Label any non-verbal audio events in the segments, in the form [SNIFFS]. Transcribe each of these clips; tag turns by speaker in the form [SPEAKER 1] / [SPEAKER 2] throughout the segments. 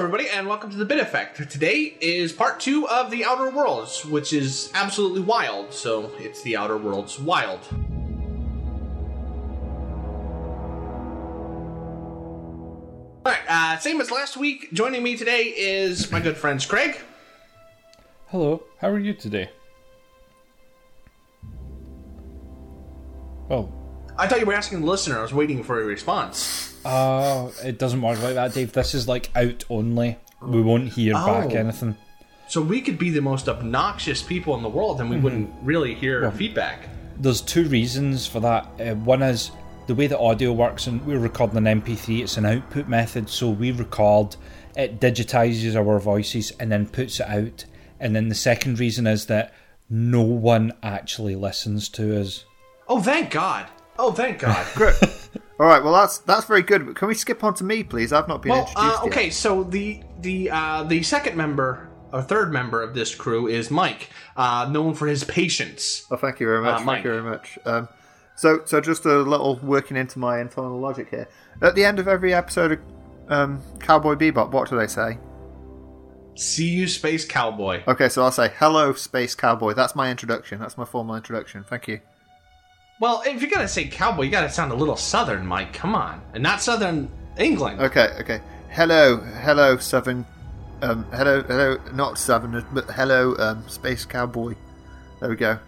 [SPEAKER 1] everybody, and welcome to the Bit Effect. Today is part two of The Outer Worlds, which is absolutely wild, so it's The Outer Worlds Wild. Alright, uh, same as last week, joining me today is my good friends Craig.
[SPEAKER 2] Hello, how are you today? Oh,
[SPEAKER 1] I thought you were asking the listener, I was waiting for a response.
[SPEAKER 2] uh, it doesn't work like that, Dave. This is like out only. We won't hear back
[SPEAKER 1] Oh.
[SPEAKER 2] anything.
[SPEAKER 1] So we could be the most obnoxious people in the world and we wouldn't really hear feedback.
[SPEAKER 2] There's two reasons for that. Uh, one is the way the audio works, and we're recording an MP3. It's an output method, so we record, it digitizes our voices and then puts it out. And then the second reason is that no one actually listens to us.
[SPEAKER 1] Oh, thank God. Oh, thank God. [LAUGHS]
[SPEAKER 3] Great. All right. Well, that's that's very good. But Can we skip on to me, please? I've not been
[SPEAKER 1] Well,
[SPEAKER 3] introduced
[SPEAKER 1] uh, okay, so the the uh, the second member or third member of this crew is Mike, uh, known for his patience.
[SPEAKER 3] Oh, thank you very much.
[SPEAKER 1] Uh,
[SPEAKER 3] thank you very much. Um, so, so just a little working into my internal logic here. At the end of every episode of um, Cowboy Bebop, what do they say?
[SPEAKER 1] See you, space cowboy.
[SPEAKER 3] Okay, so I'll say, "Hello, Space Cowboy." That's my introduction. That's my formal introduction. Thank you.
[SPEAKER 1] Well, if you're gonna say cowboy, you gotta sound a little southern, Mike. Come on, and not southern England.
[SPEAKER 3] Okay, okay. Hello, hello, Southern. Um, hello, hello, not Southern, but hello, um, Space Cowboy. There we go.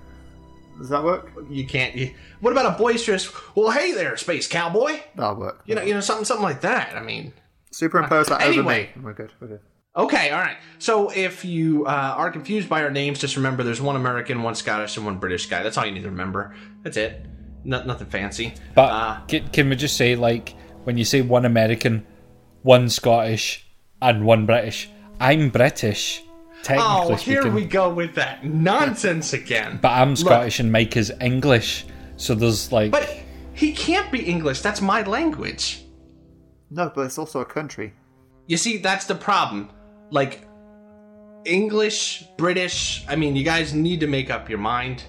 [SPEAKER 3] Does that work?
[SPEAKER 1] You can't. You, what about a boisterous? Well, hey there, space cowboy.
[SPEAKER 3] That'll work.
[SPEAKER 1] You know, you know something, something like that. I mean,
[SPEAKER 3] Superimpose that over
[SPEAKER 1] Anyway.
[SPEAKER 3] me. We're good. We're good.
[SPEAKER 1] Okay, all right. So if you uh, are confused by our names, just remember there's one American, one Scottish, and one British guy. That's all you need to remember. That's it. No, nothing fancy.
[SPEAKER 2] But
[SPEAKER 1] Uh,
[SPEAKER 2] can, can we just say, like, when you say one American, one Scottish, and one British, I'm British, technically
[SPEAKER 1] oh, here
[SPEAKER 2] speaking.
[SPEAKER 1] we go with that nonsense again.
[SPEAKER 2] But I'm Scottish and Mike is English. So there's like.
[SPEAKER 1] But he can't be English. That's my language.
[SPEAKER 3] No, but it's also a country.
[SPEAKER 1] You see, that's the problem. Like, English, British, I mean, you guys need to make up your mind.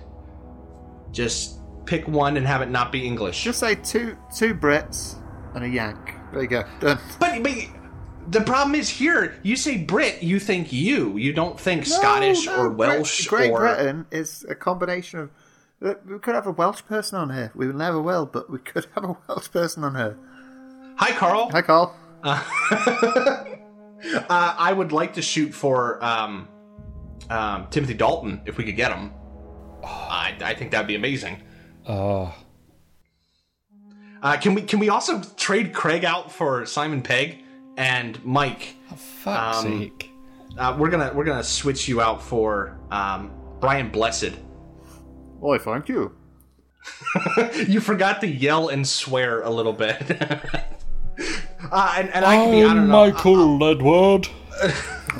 [SPEAKER 1] Just pick one and have it not be English.
[SPEAKER 3] Just say two two Brits and a Yank. There you go. Done.
[SPEAKER 1] But, but the problem is here, you say Brit, you think you. You don't think Scottish
[SPEAKER 3] No,
[SPEAKER 1] or
[SPEAKER 3] no, Great-
[SPEAKER 1] Welsh
[SPEAKER 3] Great
[SPEAKER 1] or.
[SPEAKER 3] Britain is a combination of. uh, We could have a Welsh person on here. We never will, but we could have a Welsh person on here.
[SPEAKER 1] Hi, Carl.
[SPEAKER 3] Hi, Carl.
[SPEAKER 1] Uh, [LAUGHS] I would like to shoot for um, um, Timothy Dalton if we could get him. I, I think that'd be amazing.
[SPEAKER 2] Oh.
[SPEAKER 1] Uh, can we can we also trade Craig out for Simon Pegg and Mike?
[SPEAKER 2] Fuck's
[SPEAKER 1] Um,
[SPEAKER 2] sake.
[SPEAKER 1] Uh, we're gonna we're gonna switch you out for um, Brian Blessed.
[SPEAKER 3] Why, thank you. [LAUGHS]
[SPEAKER 1] you forgot to yell and swear a little bit. [LAUGHS] uh, and, and I can be I don't know.
[SPEAKER 2] Michael Edward.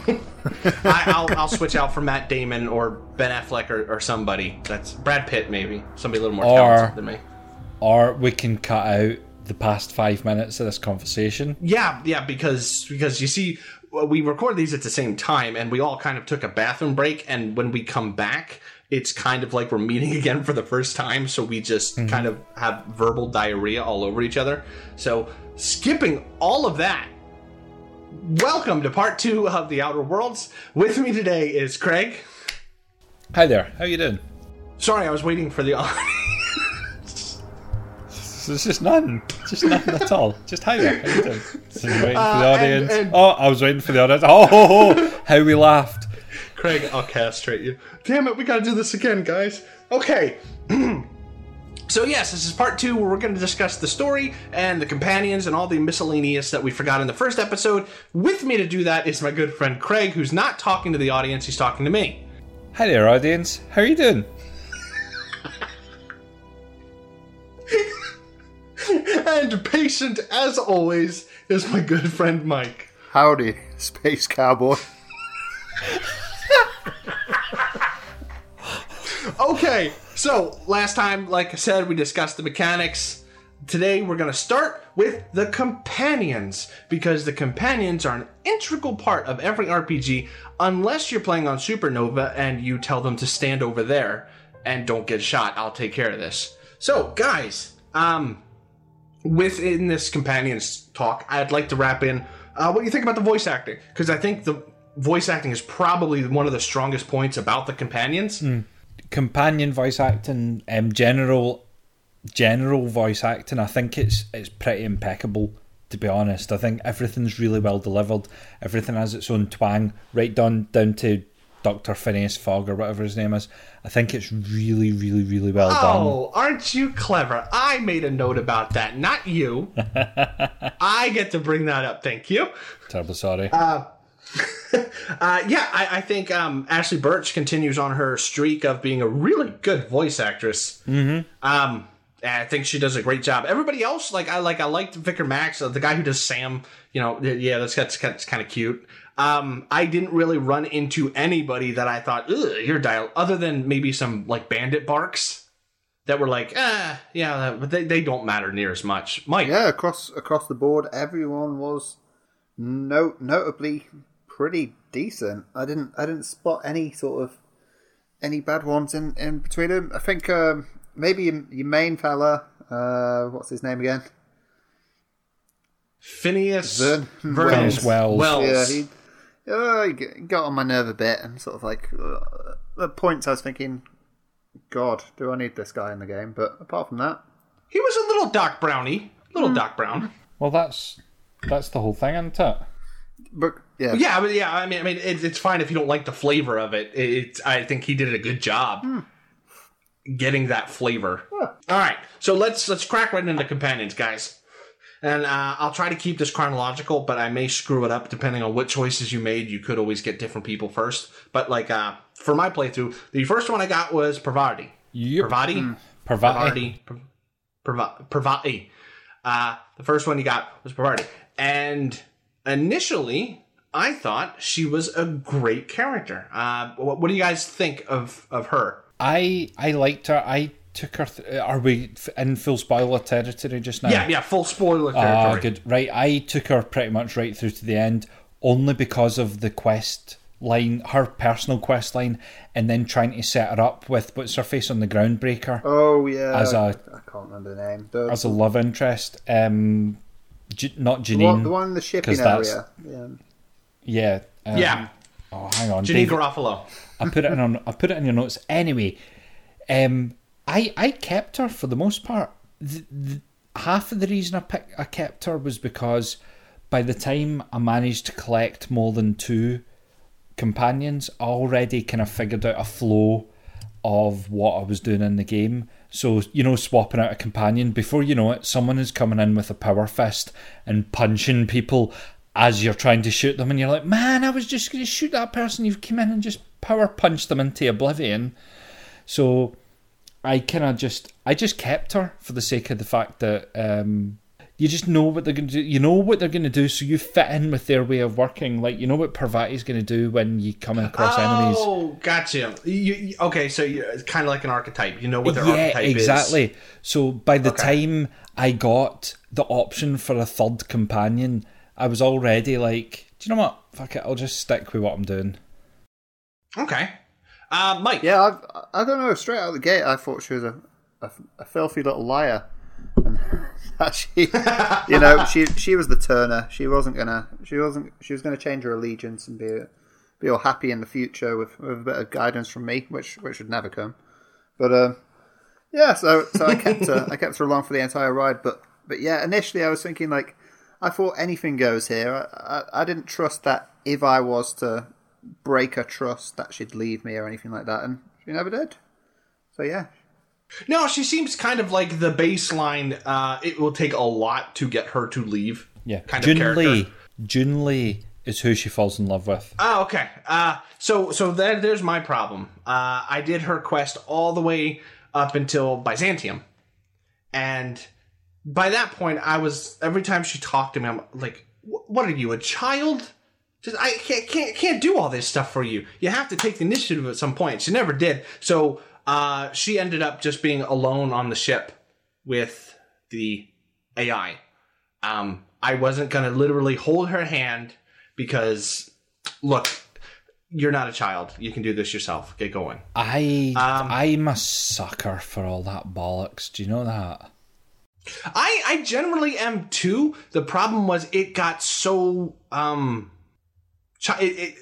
[SPEAKER 2] [LAUGHS]
[SPEAKER 1] I, I'll I'll switch out for Matt Damon or Ben Affleck or, or somebody. That's Brad Pitt maybe somebody a little more
[SPEAKER 2] Or-
[SPEAKER 1] talented than me.
[SPEAKER 2] Or we can cut out the past five minutes of this conversation.
[SPEAKER 1] Yeah, yeah, because because you see, we record these at the same time, and we all kind of took a bathroom break, and when we come back, it's kind of like we're meeting [LAUGHS] again for the first time, so we just mm-hmm. kind of have verbal diarrhea all over each other. So skipping all of that. Welcome to part two of the Outer Worlds. With me today is Craig.
[SPEAKER 2] Hi there, how you doing?
[SPEAKER 1] Sorry, I was waiting for the. Audience.
[SPEAKER 2] There's just none. Just none at all. Just hi there, how you doing? [LAUGHS] Just waiting for the
[SPEAKER 1] Uh, and-
[SPEAKER 2] audience.
[SPEAKER 1] and-
[SPEAKER 2] Oh, I was waiting for the audience. Oh, ho, ho, how we laughed.
[SPEAKER 1] Craig, I'll castrate you. Damn it, we gotta do this again, guys. Okay. [CLEARS THROAT] so, yes, this is part two where we're gonna discuss the story and the companions and all the miscellaneous that we forgot in the first episode. With me to do that is my good friend Craig, who's not talking to the audience, he's talking to me.
[SPEAKER 2] Hi there, audience. How are you doing? [LAUGHS]
[SPEAKER 1] And patient as always is my good friend Mike.
[SPEAKER 3] Howdy, [LAUGHS] Space Cowboy. [LAUGHS]
[SPEAKER 1] Okay, so last time, like I said, we discussed the mechanics. Today we're going to start with the companions because the companions are an integral part of every RPG unless you're playing on Supernova and you tell them to stand over there and don't get shot. I'll take care of this. So, guys, um within this companions talk, I'd like to wrap in Uh, what you think about the voice acting? Because I think the voice acting is probably one of the strongest points about the companions.
[SPEAKER 2] Companion voice acting, um, general general voice acting, I think it's it's pretty impeccable. To be honest, I think everything's really well delivered. Everything has its own twang, right down down to Doctor Phineas Fogg or whatever his name is. I think it's really, really, really well done.
[SPEAKER 1] Oh, aren't you clever? I made a note about that, not you. [LAUGHS] I get to bring that up. Thank you.
[SPEAKER 2] Terribly sorry.
[SPEAKER 1] Uh, [LAUGHS] [LAUGHS] yeah, I, I think um, Ashly Burch continues on her streak of being a really good voice actress. Mm-hmm. Um, I think she does a great job. Everybody else, like I like, I liked Vicar Max, uh, the guy who does Sam. You know, yeah, that's that's, that's kind of cute. Um, I didn't really run into anybody that I thought, ugh, your dial, other than maybe some like bandit barks that were like, ah, yeah, but they, they don't matter near as much. Mike,
[SPEAKER 3] Yeah, across across the board, everyone was no notably pretty decent. I didn't I didn't spot any sort of any bad ones in, in between them. I think um, maybe your, your main fella, uh, what's his name again?
[SPEAKER 1] Phineas
[SPEAKER 3] Vern-
[SPEAKER 1] Vernon
[SPEAKER 2] Phineas Welles.
[SPEAKER 1] Welles.
[SPEAKER 3] Yeah, he, uh, he got on my nerve a bit, and sort of like uh, at points I was thinking, God, do I need this guy in the game? But apart from that,
[SPEAKER 1] He was a little Doc Brownie, little Doc Brown.
[SPEAKER 2] Well, that's that's the whole thing, isn't it?
[SPEAKER 3] but yeah,
[SPEAKER 1] Yeah, but yeah, I mean, I mean, it, it's fine if you don't like the flavor of it. It's, I think he did a good job getting that flavor. All right, so let's let's crack right into companions, guys. And uh, I'll try to keep this chronological, but I may screw it up depending on what choices you made. You could always get different people first. But like uh, for my playthrough, the first one I got was Pravati.
[SPEAKER 2] Yep.
[SPEAKER 1] Pravati.
[SPEAKER 2] Pravati.
[SPEAKER 1] Pravati. Pravati. Uh, the first one you got was Pravati. And initially, I thought she was a great character. Uh, what, what do you guys think of, of her?
[SPEAKER 2] I I liked her. I took her. Th- are we in full spoiler territory just now?
[SPEAKER 1] Yeah, yeah, full spoiler
[SPEAKER 2] Ah,
[SPEAKER 1] territory.
[SPEAKER 2] good. Right, I took her pretty much right through to the end, only because of the quest line, her personal quest line, and then trying to set her up with what's her face on the groundbreaker
[SPEAKER 3] oh yeah,
[SPEAKER 2] As
[SPEAKER 3] I
[SPEAKER 2] a-
[SPEAKER 3] I can't remember the name. The,
[SPEAKER 2] as a love interest. Um, J- not
[SPEAKER 3] the, one,
[SPEAKER 2] Janine.
[SPEAKER 3] the one in the shipping area. Yeah.
[SPEAKER 2] Yeah. um,
[SPEAKER 1] yeah,
[SPEAKER 2] Oh, hang on. Dave,
[SPEAKER 1] Garofalo.
[SPEAKER 2] I put it in. On, I put it in your notes anyway. Um, I I kept her for the most part. The, the, half of the reason I pick, I kept her was because by the time I managed to collect more than two companions, I already kind of figured out a flow of what I was doing in the game. So, you know, swapping out a companion, before you know it, someone is coming in with a power fist and punching people as you're trying to shoot them, and you're like, man, I was just going to shoot that person. You've come in and just power punched them into oblivion. So I kind of just, I just kept her for the sake of the fact that um, you just know what they're going to do. You know what they're going to do, so you fit in with their way of working. Like, you know what Parvati's going to do when you come across enemies.
[SPEAKER 1] Oh, gotcha. You, you, okay, so you, it's kind of like an archetype. You know what their
[SPEAKER 2] yeah,
[SPEAKER 1] archetype is.
[SPEAKER 2] exactly. So by the
[SPEAKER 1] Okay.
[SPEAKER 2] time I got the option for a third companion, I was already like, do you know what? Fuck it, I'll just stick with what I'm doing.
[SPEAKER 1] Okay. Uh, Mike.
[SPEAKER 3] Yeah, I, I don't know. Straight out of the gate, I thought she was a, a, a filthy little liar, and [LAUGHS] that she, [LAUGHS] you know, she she was the Turner. She wasn't gonna. She wasn't. She was gonna change her allegiance and be be all happy in the future with, with a bit of guidance from me, which which would never come. But um, yeah, so so I kept her. I kept her along for the entire ride. But but yeah, initially I was thinking like, I thought anything goes here. I, I, I didn't trust that if I was to break her trust that she'd leave me or anything like that, and she never did. So yeah,
[SPEAKER 1] No, she seems kind of like the baseline. Uh, it will take a lot to get her to leave.
[SPEAKER 2] Yeah,
[SPEAKER 1] Kind of
[SPEAKER 2] Jun
[SPEAKER 1] character.
[SPEAKER 2] Lee. Junlei is who she falls in love with.
[SPEAKER 1] Oh, okay. Uh, so so there, there's my problem. Uh, I did her quest all the way up until Byzantium, and by that point, I was every time she talked to me, I'm like, "What are you, a child? Just I can't can't can't do all this stuff for you. You have to take the initiative at some point." She never did. So uh, she ended up just being alone on the ship with the AI. Um, I wasn't gonna literally hold her hand because look, you're not a child. You can do this yourself. Get going.
[SPEAKER 2] I
[SPEAKER 1] Um,
[SPEAKER 2] I'm a sucker for all that bollocks. Do you know that?
[SPEAKER 1] I I generally am too. The problem was it got so um, chi- it, it,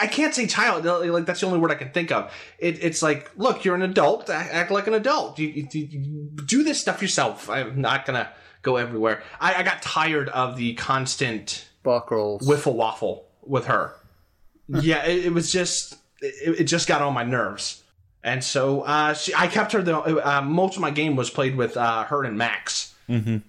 [SPEAKER 1] I- can't say child. Like that's the only word I can think of. It, it's like, look, you're an adult. Act, act like an adult. You, you, you do this stuff yourself. I'm not gonna go everywhere. I, I got tired of the constant
[SPEAKER 3] rolls.
[SPEAKER 1] wiffle waffle with her. [LAUGHS] yeah, it, it was just it, it just got on my nerves, and so uh, she, I kept her. The uh, most of my game was played with uh, her and Max,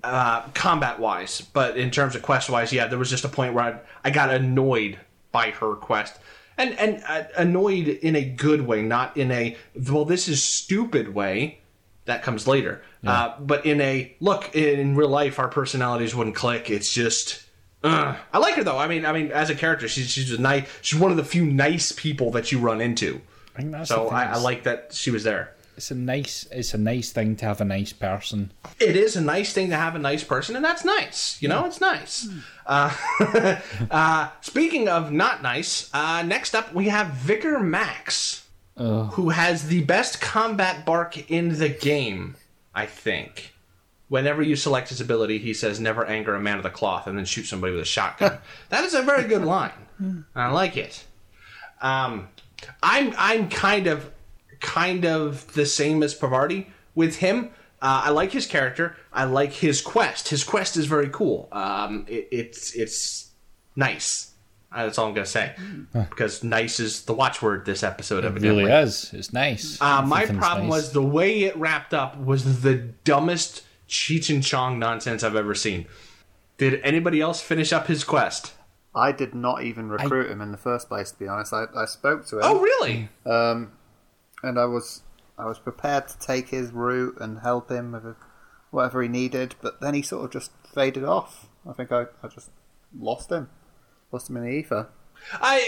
[SPEAKER 1] uh, combat wise. But in terms of quest wise, yeah, there was just a point where I, I got annoyed by her quest. And and uh, annoyed in a good way, not in a well, this is stupid way. That comes later. Uh, but in a look, in real life, our personalities wouldn't click. It's just uh, I like her though. I mean, I mean, as a character, she's she's a nice. She's one of the few nice people that you run into.
[SPEAKER 2] I think that's
[SPEAKER 1] So I, I like that she was there.
[SPEAKER 2] It's a nice. It's a nice thing to have a nice person.
[SPEAKER 1] It is a nice thing to have a nice person, and that's nice. You know, it's nice. Uh, [LAUGHS] uh, speaking of not nice, uh, next up we have Vicar Max, who has the best combat bark in the game. I think. Whenever you select his ability, he says, "Never anger a man of the cloth," and then shoot somebody with a shotgun. [LAUGHS] that is a very good line. I like it. Um, I'm I'm kind of kind of the same as Pavarti with him. Uh, I like his character. I like his quest. His quest is very cool. Um, it, it's it's nice. Uh, that's all I'm gonna say because nice is the watchword this episode.
[SPEAKER 2] Of it
[SPEAKER 1] Evidently,
[SPEAKER 2] really is. It's nice.
[SPEAKER 1] uh, my problem
[SPEAKER 2] nice.
[SPEAKER 1] was the way it wrapped up was the dumbest Cheech and Chong nonsense I've ever seen. Did anybody else finish up his quest?
[SPEAKER 3] I did not even recruit him in the first place. To be honest, I, I spoke to him.
[SPEAKER 1] Oh, really?
[SPEAKER 3] Um, and I was I was prepared to take his route and help him with whatever he needed, but then he sort of just faded off. I think I, I just lost him, lost him in the ether.
[SPEAKER 1] I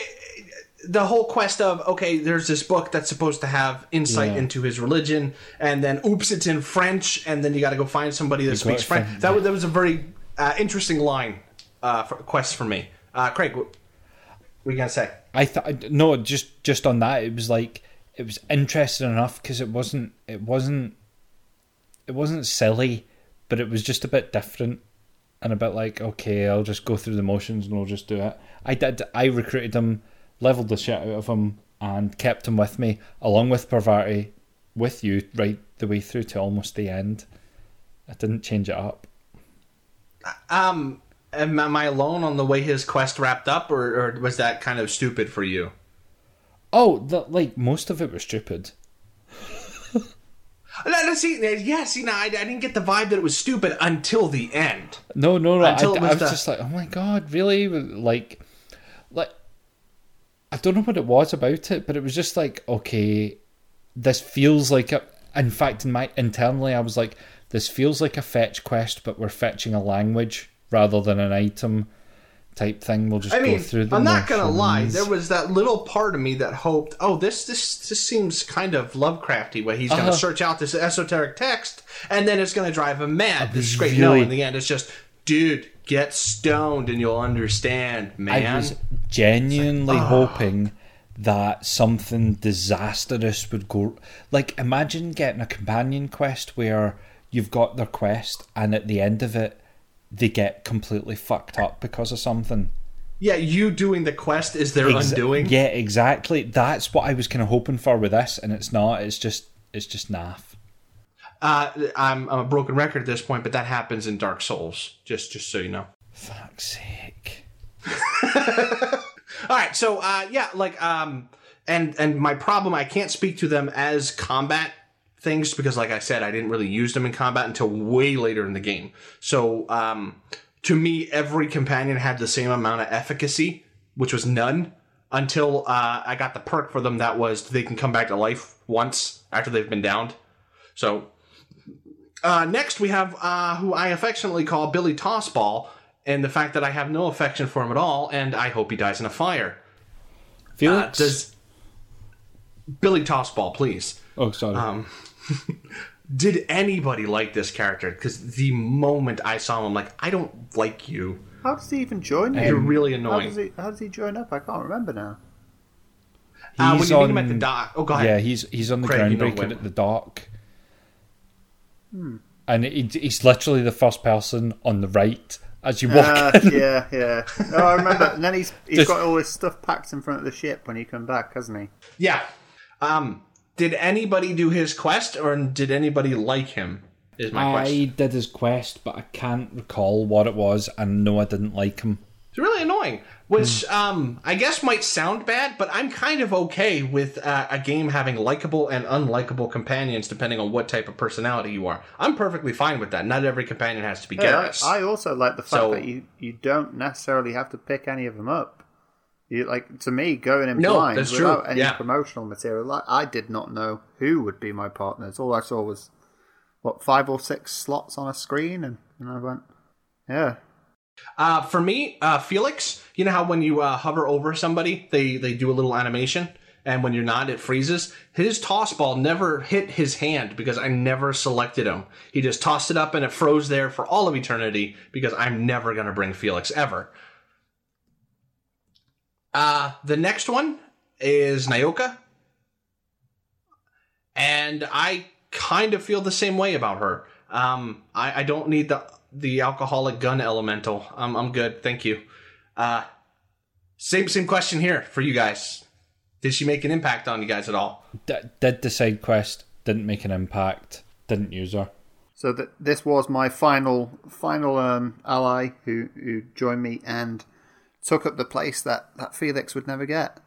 [SPEAKER 1] the whole quest of okay, there's this book that's supposed to have insight
[SPEAKER 2] Yeah.
[SPEAKER 1] into his religion, and then oops, it's in French, and then you got to go find somebody that speaks French.
[SPEAKER 2] find-
[SPEAKER 1] That was that was a very uh, interesting line uh, for, quest for me. Uh, Craig, what, are you gonna say?
[SPEAKER 2] I thought no, just just on that, it was like it was interesting enough because it wasn't it wasn't it wasn't silly, but it was just a bit different and a bit like okay, I'll just go through the motions and I'll just do it. I did. I recruited him, leveled the shit out of him, and kept him with me along with Parvati, with you right the way through to almost the end. I didn't change it up.
[SPEAKER 1] Um, am, am I alone on the way his quest wrapped up, or, or was that kind of stupid for you?
[SPEAKER 2] Oh, the, like most of it was stupid.
[SPEAKER 1] No, no, see, yeah, see, now I, I didn't get the vibe that it was stupid until the end.
[SPEAKER 2] No, no, no. I,
[SPEAKER 1] Until
[SPEAKER 2] I
[SPEAKER 1] was
[SPEAKER 2] was
[SPEAKER 1] the-
[SPEAKER 2] just like, oh my god, really? Like, like, I don't know what it was about it, but it was just like, okay, this feels like a. In fact, in my internally, I was like, this feels like a fetch quest, but we're fetching a language rather than an item type thing. We'll just
[SPEAKER 1] I
[SPEAKER 2] go
[SPEAKER 1] mean,
[SPEAKER 2] through the
[SPEAKER 1] I'm not gonna lie. There was that little part of me that hoped, oh, this this this seems kind of Lovecrafty, where he's gonna
[SPEAKER 2] Uh-huh.
[SPEAKER 1] search out this esoteric text, and then it's gonna drive him mad. This is great.
[SPEAKER 2] really-
[SPEAKER 1] No, in the end, it's just, dude, get stoned and you'll understand, man.
[SPEAKER 2] I was genuinely hoping that something disastrous would go. Like, imagine getting a companion quest where you've got their quest, and at the end of it, they get completely fucked up because of something.
[SPEAKER 1] Yeah, you doing the quest is their
[SPEAKER 2] Ex-
[SPEAKER 1] undoing.
[SPEAKER 2] Yeah, exactly. That's what I was kind of hoping for with this, and it's not. It's just, it's just naff.
[SPEAKER 1] Uh, I'm, I'm a broken record at this point, but that happens in Dark Souls. Just just so you know.
[SPEAKER 2] Fuck's sake. [LAUGHS]
[SPEAKER 1] All right, so uh, yeah, like um, and and my problem, I can't speak to them as combat things because, like I said, I didn't really use them in combat until way later in the game. So um, to me, every companion had the same amount of efficacy, which was none, until uh, I got the perk for them that was they can come back to life once after they've been downed. So uh, next, we have uh, who I affectionately call Billy Tossball, and the fact that I have no affection for him at all, and I hope he dies in a fire. Uh,
[SPEAKER 2] Felix.
[SPEAKER 1] does Billy Tossball, please?
[SPEAKER 2] oh, sorry.
[SPEAKER 1] Um, did anybody like this character? Because the moment I saw him, I'm like, I don't like you.
[SPEAKER 3] How does he even join you?
[SPEAKER 1] You're really
[SPEAKER 3] how
[SPEAKER 1] annoying.
[SPEAKER 3] does he how does he join up? I can't remember now.
[SPEAKER 1] Uh, when
[SPEAKER 2] He's
[SPEAKER 1] you meet him at the dock, oh, go ahead.
[SPEAKER 2] Yeah, he's he's on the
[SPEAKER 1] Craig, you know
[SPEAKER 2] at the dock. and he, he's literally the first person on the right as you walk
[SPEAKER 3] Uh,
[SPEAKER 2] in.
[SPEAKER 3] yeah, yeah. No, I remember. And then he's he's
[SPEAKER 2] Just-
[SPEAKER 3] got all his stuff packed in front of the ship when he come back, hasn't he?
[SPEAKER 1] Yeah. Um, did anybody do his quest, or did anybody like him? Is my
[SPEAKER 2] I
[SPEAKER 1] question.
[SPEAKER 2] did his quest, but I can't recall what it was, and no, I didn't like him.
[SPEAKER 1] It's really annoying, which um, I guess might sound bad, but I'm kind of okay with uh, a game having likable and unlikable companions depending on what type of personality you are. I'm perfectly fine with that. Not every companion has to be
[SPEAKER 3] Yeah,
[SPEAKER 1] Garrus.
[SPEAKER 3] I, I also like the fact
[SPEAKER 1] So-
[SPEAKER 3] that you, you don't necessarily have to pick any of them up. You like to me going in
[SPEAKER 1] No,
[SPEAKER 3] blind
[SPEAKER 1] that's true.
[SPEAKER 3] without any
[SPEAKER 1] Yeah.
[SPEAKER 3] promotional material. Like, I did not know who would be my partners. All I saw was what five or six slots on a screen, and, and I went, yeah,
[SPEAKER 1] Uh, for me, uh, Felix, you know how when you uh, hover over somebody, they, they do a little animation, and when you're not, it freezes? His toss ball never hit his hand because I never selected him. He just tossed it up and it froze there for all of eternity because I'm never going to bring Felix ever. Uh, the next one is Nyoka. And I kind of feel the same way about her. Um, I, I don't need the the alcoholic gun elemental. I'm I'm good, thank you. Uh, same same question here for you guys. Did she make an impact on you guys at all?
[SPEAKER 2] D- did the side quest, didn't make an impact, didn't use her.
[SPEAKER 3] So that this was my final final um, ally who who joined me and took up the place that, that Felix would never get.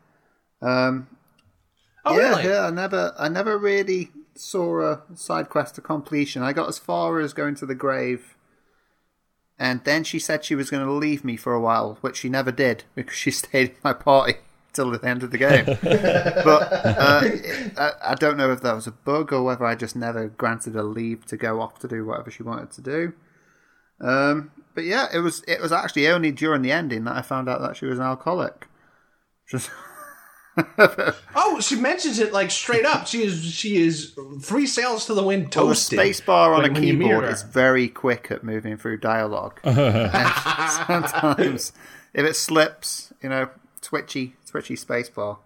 [SPEAKER 3] Um,
[SPEAKER 1] Oh
[SPEAKER 3] yeah,
[SPEAKER 1] really?
[SPEAKER 3] yeah. I never I never really saw a side quest to completion. I got as far as going to the grave, and then she said she was going to leave me for a while, which she never did [LAUGHS] because she stayed in my party [LAUGHS] till the end of the game. [LAUGHS] but uh, I, I don't know if that was a bug or whether I just never granted a leave to go off to do whatever she wanted to do. Um, but yeah, it was it was actually only during the ending that I found out that she was an alcoholic. Just [LAUGHS]
[SPEAKER 1] Oh, she mentions it like straight up. She is she is three sails to the wind
[SPEAKER 3] Well, the
[SPEAKER 1] toasted.
[SPEAKER 3] space bar on
[SPEAKER 1] when-
[SPEAKER 3] a
[SPEAKER 1] when you meet
[SPEAKER 3] keyboard is very quick at moving through dialogue. [LAUGHS] sometimes, if it slips, you know, twitchy, twitchy space bar.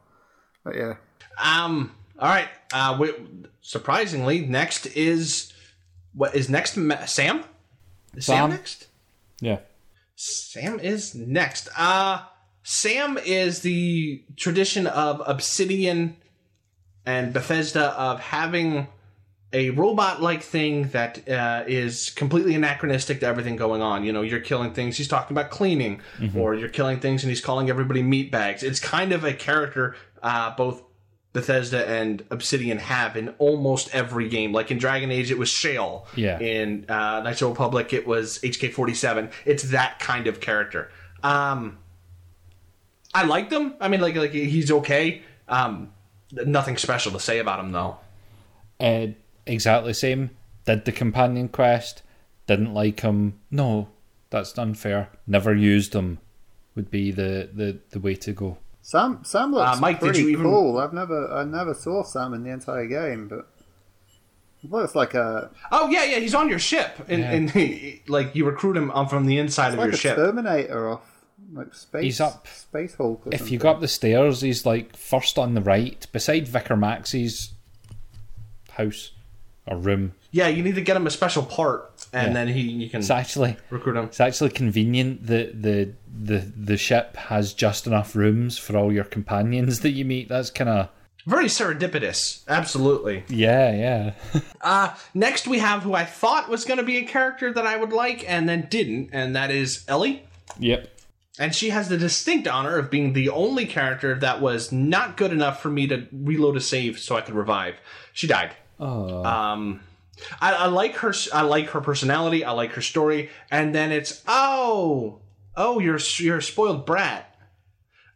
[SPEAKER 3] But yeah,
[SPEAKER 1] Um. All right. Uh. We, surprisingly, next is what is next? Sam. Is Sam
[SPEAKER 2] Sam.
[SPEAKER 1] next?
[SPEAKER 2] Yeah.
[SPEAKER 1] Sam is next. Uh Sam is the tradition of Obsidian and Bethesda of having a robot like thing that uh, is completely anachronistic to everything going on. You know, you're killing things, he's talking about cleaning, or you're killing things and he's calling everybody meat bags. It's kind of a character uh, both Bethesda and Obsidian have in almost every game. Like in Dragon Age, it was Shale.
[SPEAKER 2] Yeah.
[SPEAKER 1] In uh, Knights of the Republic, it was HK47. It's that kind of character. Um, I liked him. I mean, like, like he's okay. Um, nothing special to say about him, though.
[SPEAKER 2] Uh, exactly same. Did the companion quest, didn't like him. No, that's unfair. Never used him would be the, the, the way to go.
[SPEAKER 3] Sam Sam looks
[SPEAKER 1] Uh, Mike, did
[SPEAKER 3] pretty
[SPEAKER 1] you even-
[SPEAKER 3] cool. I've never I never saw Sam in the entire game, but he looks like a
[SPEAKER 1] Oh yeah, yeah, he's on your ship, and,
[SPEAKER 2] Yeah.
[SPEAKER 1] and [LAUGHS] he, like you recruit him from the inside of
[SPEAKER 3] like
[SPEAKER 1] your
[SPEAKER 3] a
[SPEAKER 1] ship.
[SPEAKER 3] Terminator off like space.
[SPEAKER 2] He's up-
[SPEAKER 3] Space Hulk. Or
[SPEAKER 2] If
[SPEAKER 3] something.
[SPEAKER 2] you go up the stairs, he's like first on the right, beside Vicar Max's house or room.
[SPEAKER 1] Yeah, you need to get him a special part, and
[SPEAKER 2] Yeah.
[SPEAKER 1] then he you can
[SPEAKER 2] It's actually
[SPEAKER 1] recruit him.
[SPEAKER 2] it's actually convenient that the the the ship has just enough rooms for all your companions that you meet. That's kind of
[SPEAKER 1] Very serendipitous, absolutely.
[SPEAKER 2] yeah, yeah. [LAUGHS]
[SPEAKER 1] Uh, next we have who I thought was going to be a character that I would like, and then didn't, and that is Ellie.
[SPEAKER 2] yep.
[SPEAKER 1] And she has the distinct honor of being the only character that was not good enough for me to reload a save so I could revive. She died.
[SPEAKER 2] Oh,
[SPEAKER 1] Um, I, I like her. I like her personality. I like her story. And then it's oh, oh, you're you're a spoiled brat.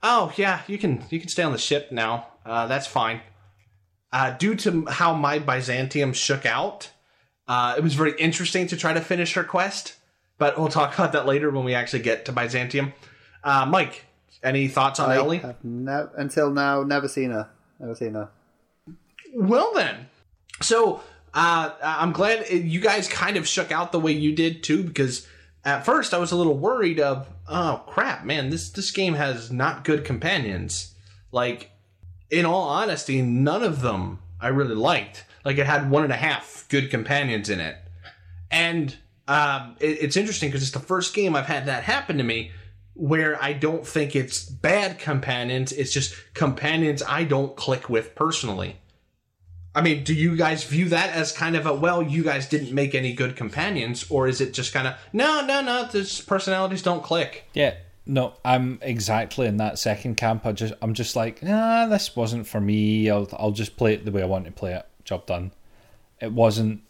[SPEAKER 1] Oh yeah, you can you can stay on the ship now. Uh, that's fine. Uh, due to how my Byzantium shook out, uh, it was very interesting to try to finish her quest. But we'll talk about that later when we actually get to Byzantium. Uh, Mike, any thoughts on
[SPEAKER 3] I
[SPEAKER 1] Ellie?
[SPEAKER 3] ne- until now never seen her. Never seen her.
[SPEAKER 1] Well then, so uh, I'm glad you guys kind of shook out the way you did too, because at first I was a little worried of, oh crap, man, this this game has not good companions. Like, in all honesty, none of them I really liked. Like, it had one and a half good companions in it, And um, it, it's interesting because it's the first game I've had that happen to me where I don't think it's bad companions. It's just companions I don't click with personally. I mean, do you guys view that as kind of a well, you guys didn't make any good companions, or is it just kind of no, no, no, this personalities don't click?
[SPEAKER 2] Yeah, no, I'm exactly in that second camp. I just, I'm just like, nah, this wasn't for me. I'll, I'll just play it the way I want to play it. Job done. It wasn't.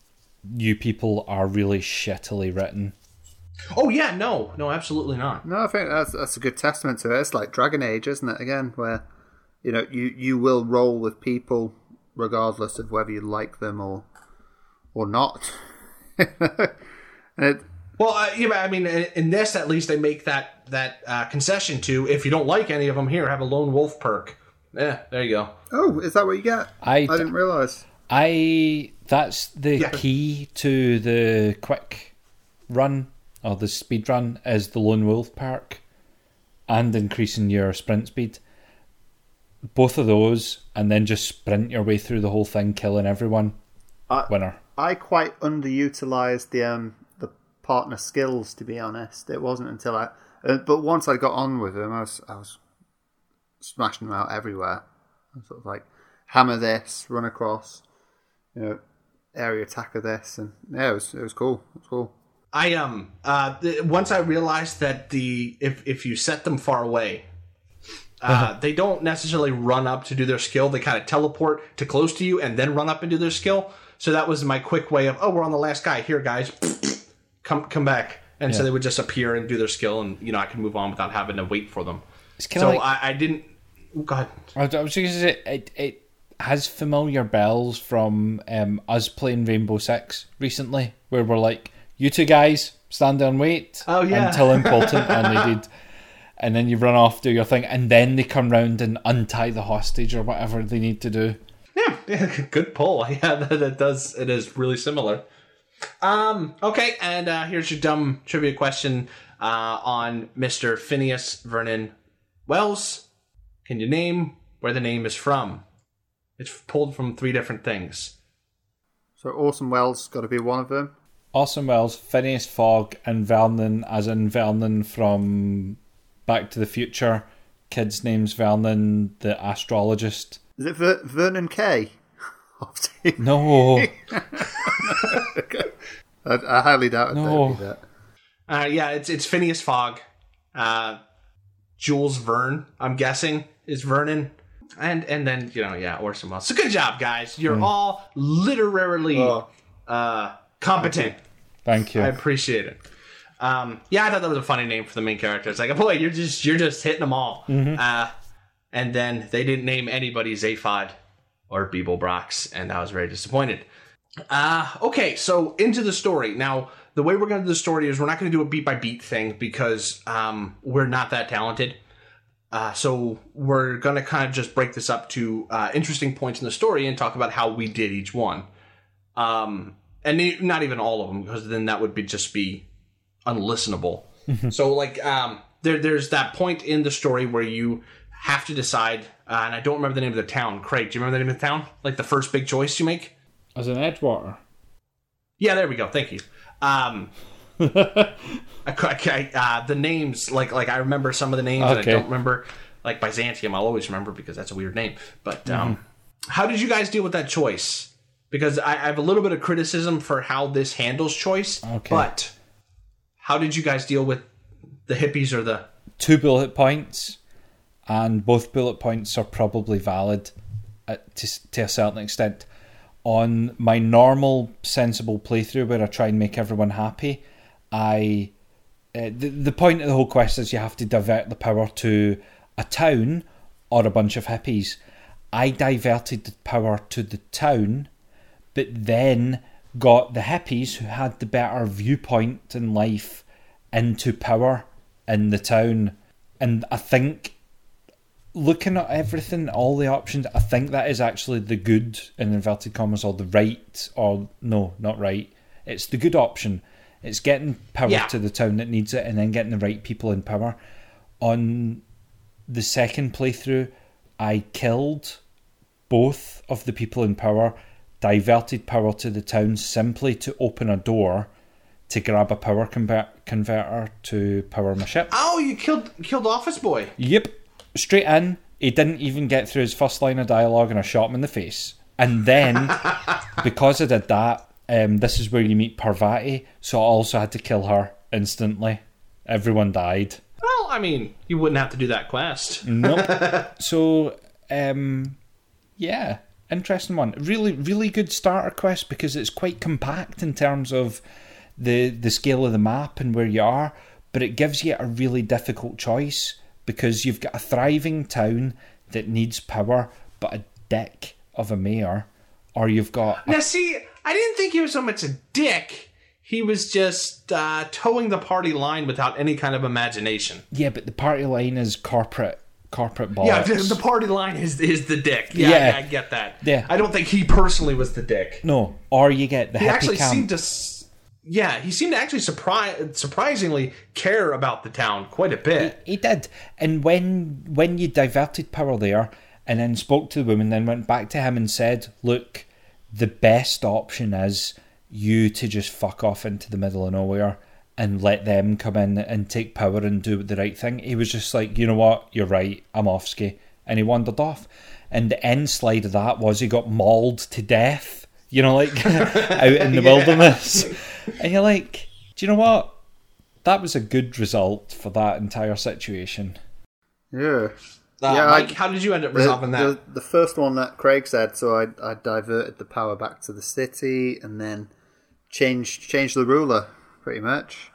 [SPEAKER 2] You people are really shittily written.
[SPEAKER 1] Oh yeah, no, no, absolutely not.
[SPEAKER 3] No, I think that's that's a good testament to it. It's like Dragon Age, isn't it? Again, where you know you you will roll with people regardless of whether you like them or or not. [LAUGHS] it,
[SPEAKER 1] well, uh, yeah, I mean, in this at least they make that that uh, concession to if you don't like any of them, here have a lone wolf perk. Yeah, there you go.
[SPEAKER 3] Oh, is that what you get?
[SPEAKER 2] I,
[SPEAKER 3] I didn't realize.
[SPEAKER 2] I that's the
[SPEAKER 1] Yeah.
[SPEAKER 2] key to the quick run or the speed run is the lone wolf perk and increasing your sprint speed. Both of those, and then just sprint your way through the whole thing, killing everyone.
[SPEAKER 3] I-
[SPEAKER 2] Winner.
[SPEAKER 3] I quite underutilized the um the partner skills. To be honest, it wasn't until I. Uh, but once I got on with them, I was I was smashing them out everywhere. I was sort of like hammer this, run across, you know, area attacker this, and yeah, it was it was cool. It was cool.
[SPEAKER 1] I um uh the, once I realized that the if if you set them far away, uh, they don't necessarily run up to do their skill. They kind of teleport to close to you and then run up and do their skill. So that was my quick way of oh we're on the last guy here guys, [SNIFFS] come come back. And so they would just appear and do their skill, and you know I can move on without having to wait for them.
[SPEAKER 2] It's
[SPEAKER 1] So
[SPEAKER 2] like
[SPEAKER 1] I, I didn't. oh, God,
[SPEAKER 2] I was just gonna say it. It has familiar bells from um, us playing Rainbow Six recently, where we're like, "You two guys stand there and wait."
[SPEAKER 1] Oh, yeah.
[SPEAKER 2] until [LAUGHS] important, and they did. And then you run off, do your thing, and then they come round and untie the hostage or whatever they need to do.
[SPEAKER 1] Yeah, [LAUGHS] yeah, good pull. [LAUGHS] Yeah, that, that does. It is really similar. Um. Okay, and uh, here's your dumb trivia question uh, on Mister Phineas Vernon Welles. Can you name where the name is from? It's pulled from three different things.
[SPEAKER 3] So Orson Welles got to be one of them.
[SPEAKER 2] Orson Welles, Phineas Fogg, and Vernon, as in Vernon from Back to the Future. Kid's name's Vernon, the astrologist.
[SPEAKER 3] Is it Ver- Vernon Kay? [LAUGHS]
[SPEAKER 2] No, [LAUGHS]
[SPEAKER 3] I, I highly doubt it.
[SPEAKER 2] No.
[SPEAKER 3] that.
[SPEAKER 1] Uh, yeah, it's it's Phineas Fogg. Uh, Jules Verne, I'm guessing, is Vernon. And and then, you know, yeah, Orson Welles. So good job, guys. You're all literally
[SPEAKER 3] Oh.
[SPEAKER 1] uh, competent.
[SPEAKER 2] thank you.
[SPEAKER 1] I appreciate it. Um, yeah, I thought that was a funny name for the main character. It's like, boy, you're just you're just hitting them all. Uh, and then they didn't name anybody Zaphod or Beeblebrox, and I was very disappointed. Uh, okay, so into the story. Now, the way we're going to do the story is we're not going to do a beat by beat thing because um, we're not that talented. Uh, so we're going to kind of just break this up to uh, interesting points in the story and talk about how we did each one. Um, and not even all of them because then that would be just be unlistenable. so like um, there there's that point in the story where you have to decide, uh, and I don't remember the name of the town. Craig, do you remember the name of the town? Like the first big choice you make?
[SPEAKER 2] As an Edgewater.
[SPEAKER 1] Yeah, there we go. Thank you. Um, [LAUGHS] I, I, uh, the names, like like I remember some of the names, and I don't remember. Like Byzantium, I'll always remember because that's a weird name. But um, how did you guys deal with that choice? Because I, I have a little bit of criticism for how this handles choice.
[SPEAKER 2] Okay.
[SPEAKER 1] But how did you guys deal with the hippies or the?
[SPEAKER 2] Two bullet points, and both bullet points are probably valid at, to, to a certain extent. On my normal, sensible playthrough where I try and make everyone happy, I. Uh, the, the point of the whole quest is you have to divert the power to a town or a bunch of hippies. I diverted the power to the town, but then got the hippies who had the better viewpoint in life into power in the town. And I think looking at everything, all the options, I think that is actually the good in inverted commas or the right or no, not right. It's the good option. It's getting power
[SPEAKER 1] Yeah.
[SPEAKER 2] to the town that needs it and then getting the right people in power. On the second playthrough, I killed both of the people in power, diverted power to the town simply to open a door to grab a power convert- converter to power my ship.
[SPEAKER 1] Oh, you killed killed Office Boy.
[SPEAKER 2] Yep, straight in. He didn't even get through his first line of dialogue, and I shot him in the face. And then, [LAUGHS] because I did that, um, this is where you meet Parvati. So I also had to kill her instantly. Everyone died.
[SPEAKER 1] Well, I mean, you wouldn't have to do that quest.
[SPEAKER 2] Nope. [LAUGHS] so, um, yeah, interesting one. Really, really good starter quest because it's quite compact in terms of the the scale of the map and where you are, but it gives you a really difficult choice because you've got a thriving town that needs power, but a dick of a mayor, or you've got
[SPEAKER 1] Now, see, I didn't think he was so much a dick. He was just uh, toeing the party line without any kind of imagination.
[SPEAKER 2] yeah, but the party line is corporate corporate
[SPEAKER 1] Yeah, the, the party line is is the dick. Yeah,
[SPEAKER 2] Yeah.
[SPEAKER 1] yeah, I get that.
[SPEAKER 2] Yeah.
[SPEAKER 1] I don't think he personally was the dick.
[SPEAKER 2] no, or you get the
[SPEAKER 1] He actually
[SPEAKER 2] camp.
[SPEAKER 1] seemed to. Yeah, he seemed to actually surprise, surprisingly care about the town quite a bit.
[SPEAKER 2] He did. And when when you diverted power there and then spoke to the woman, then went back to him and said, Look, the best option is you to just fuck off into the middle of nowhere and let them come in and take power and do the right thing. He was just like, you know what, you're right, I'm off ski. And he wandered off. And the end slide of that was he got mauled to death, you know, like [LAUGHS] out in the [LAUGHS]
[SPEAKER 1] Yeah.
[SPEAKER 2] wilderness. And you're like, do you know what? That was a good result for that entire situation.
[SPEAKER 3] Yeah.
[SPEAKER 1] Uh,
[SPEAKER 3] Yeah,
[SPEAKER 1] Mike,
[SPEAKER 3] I-
[SPEAKER 1] how did you end up
[SPEAKER 3] The,
[SPEAKER 1] resolving that?
[SPEAKER 3] the, the first one that Craig said, so I, I diverted the power back to the city and then changed changed the ruler pretty much.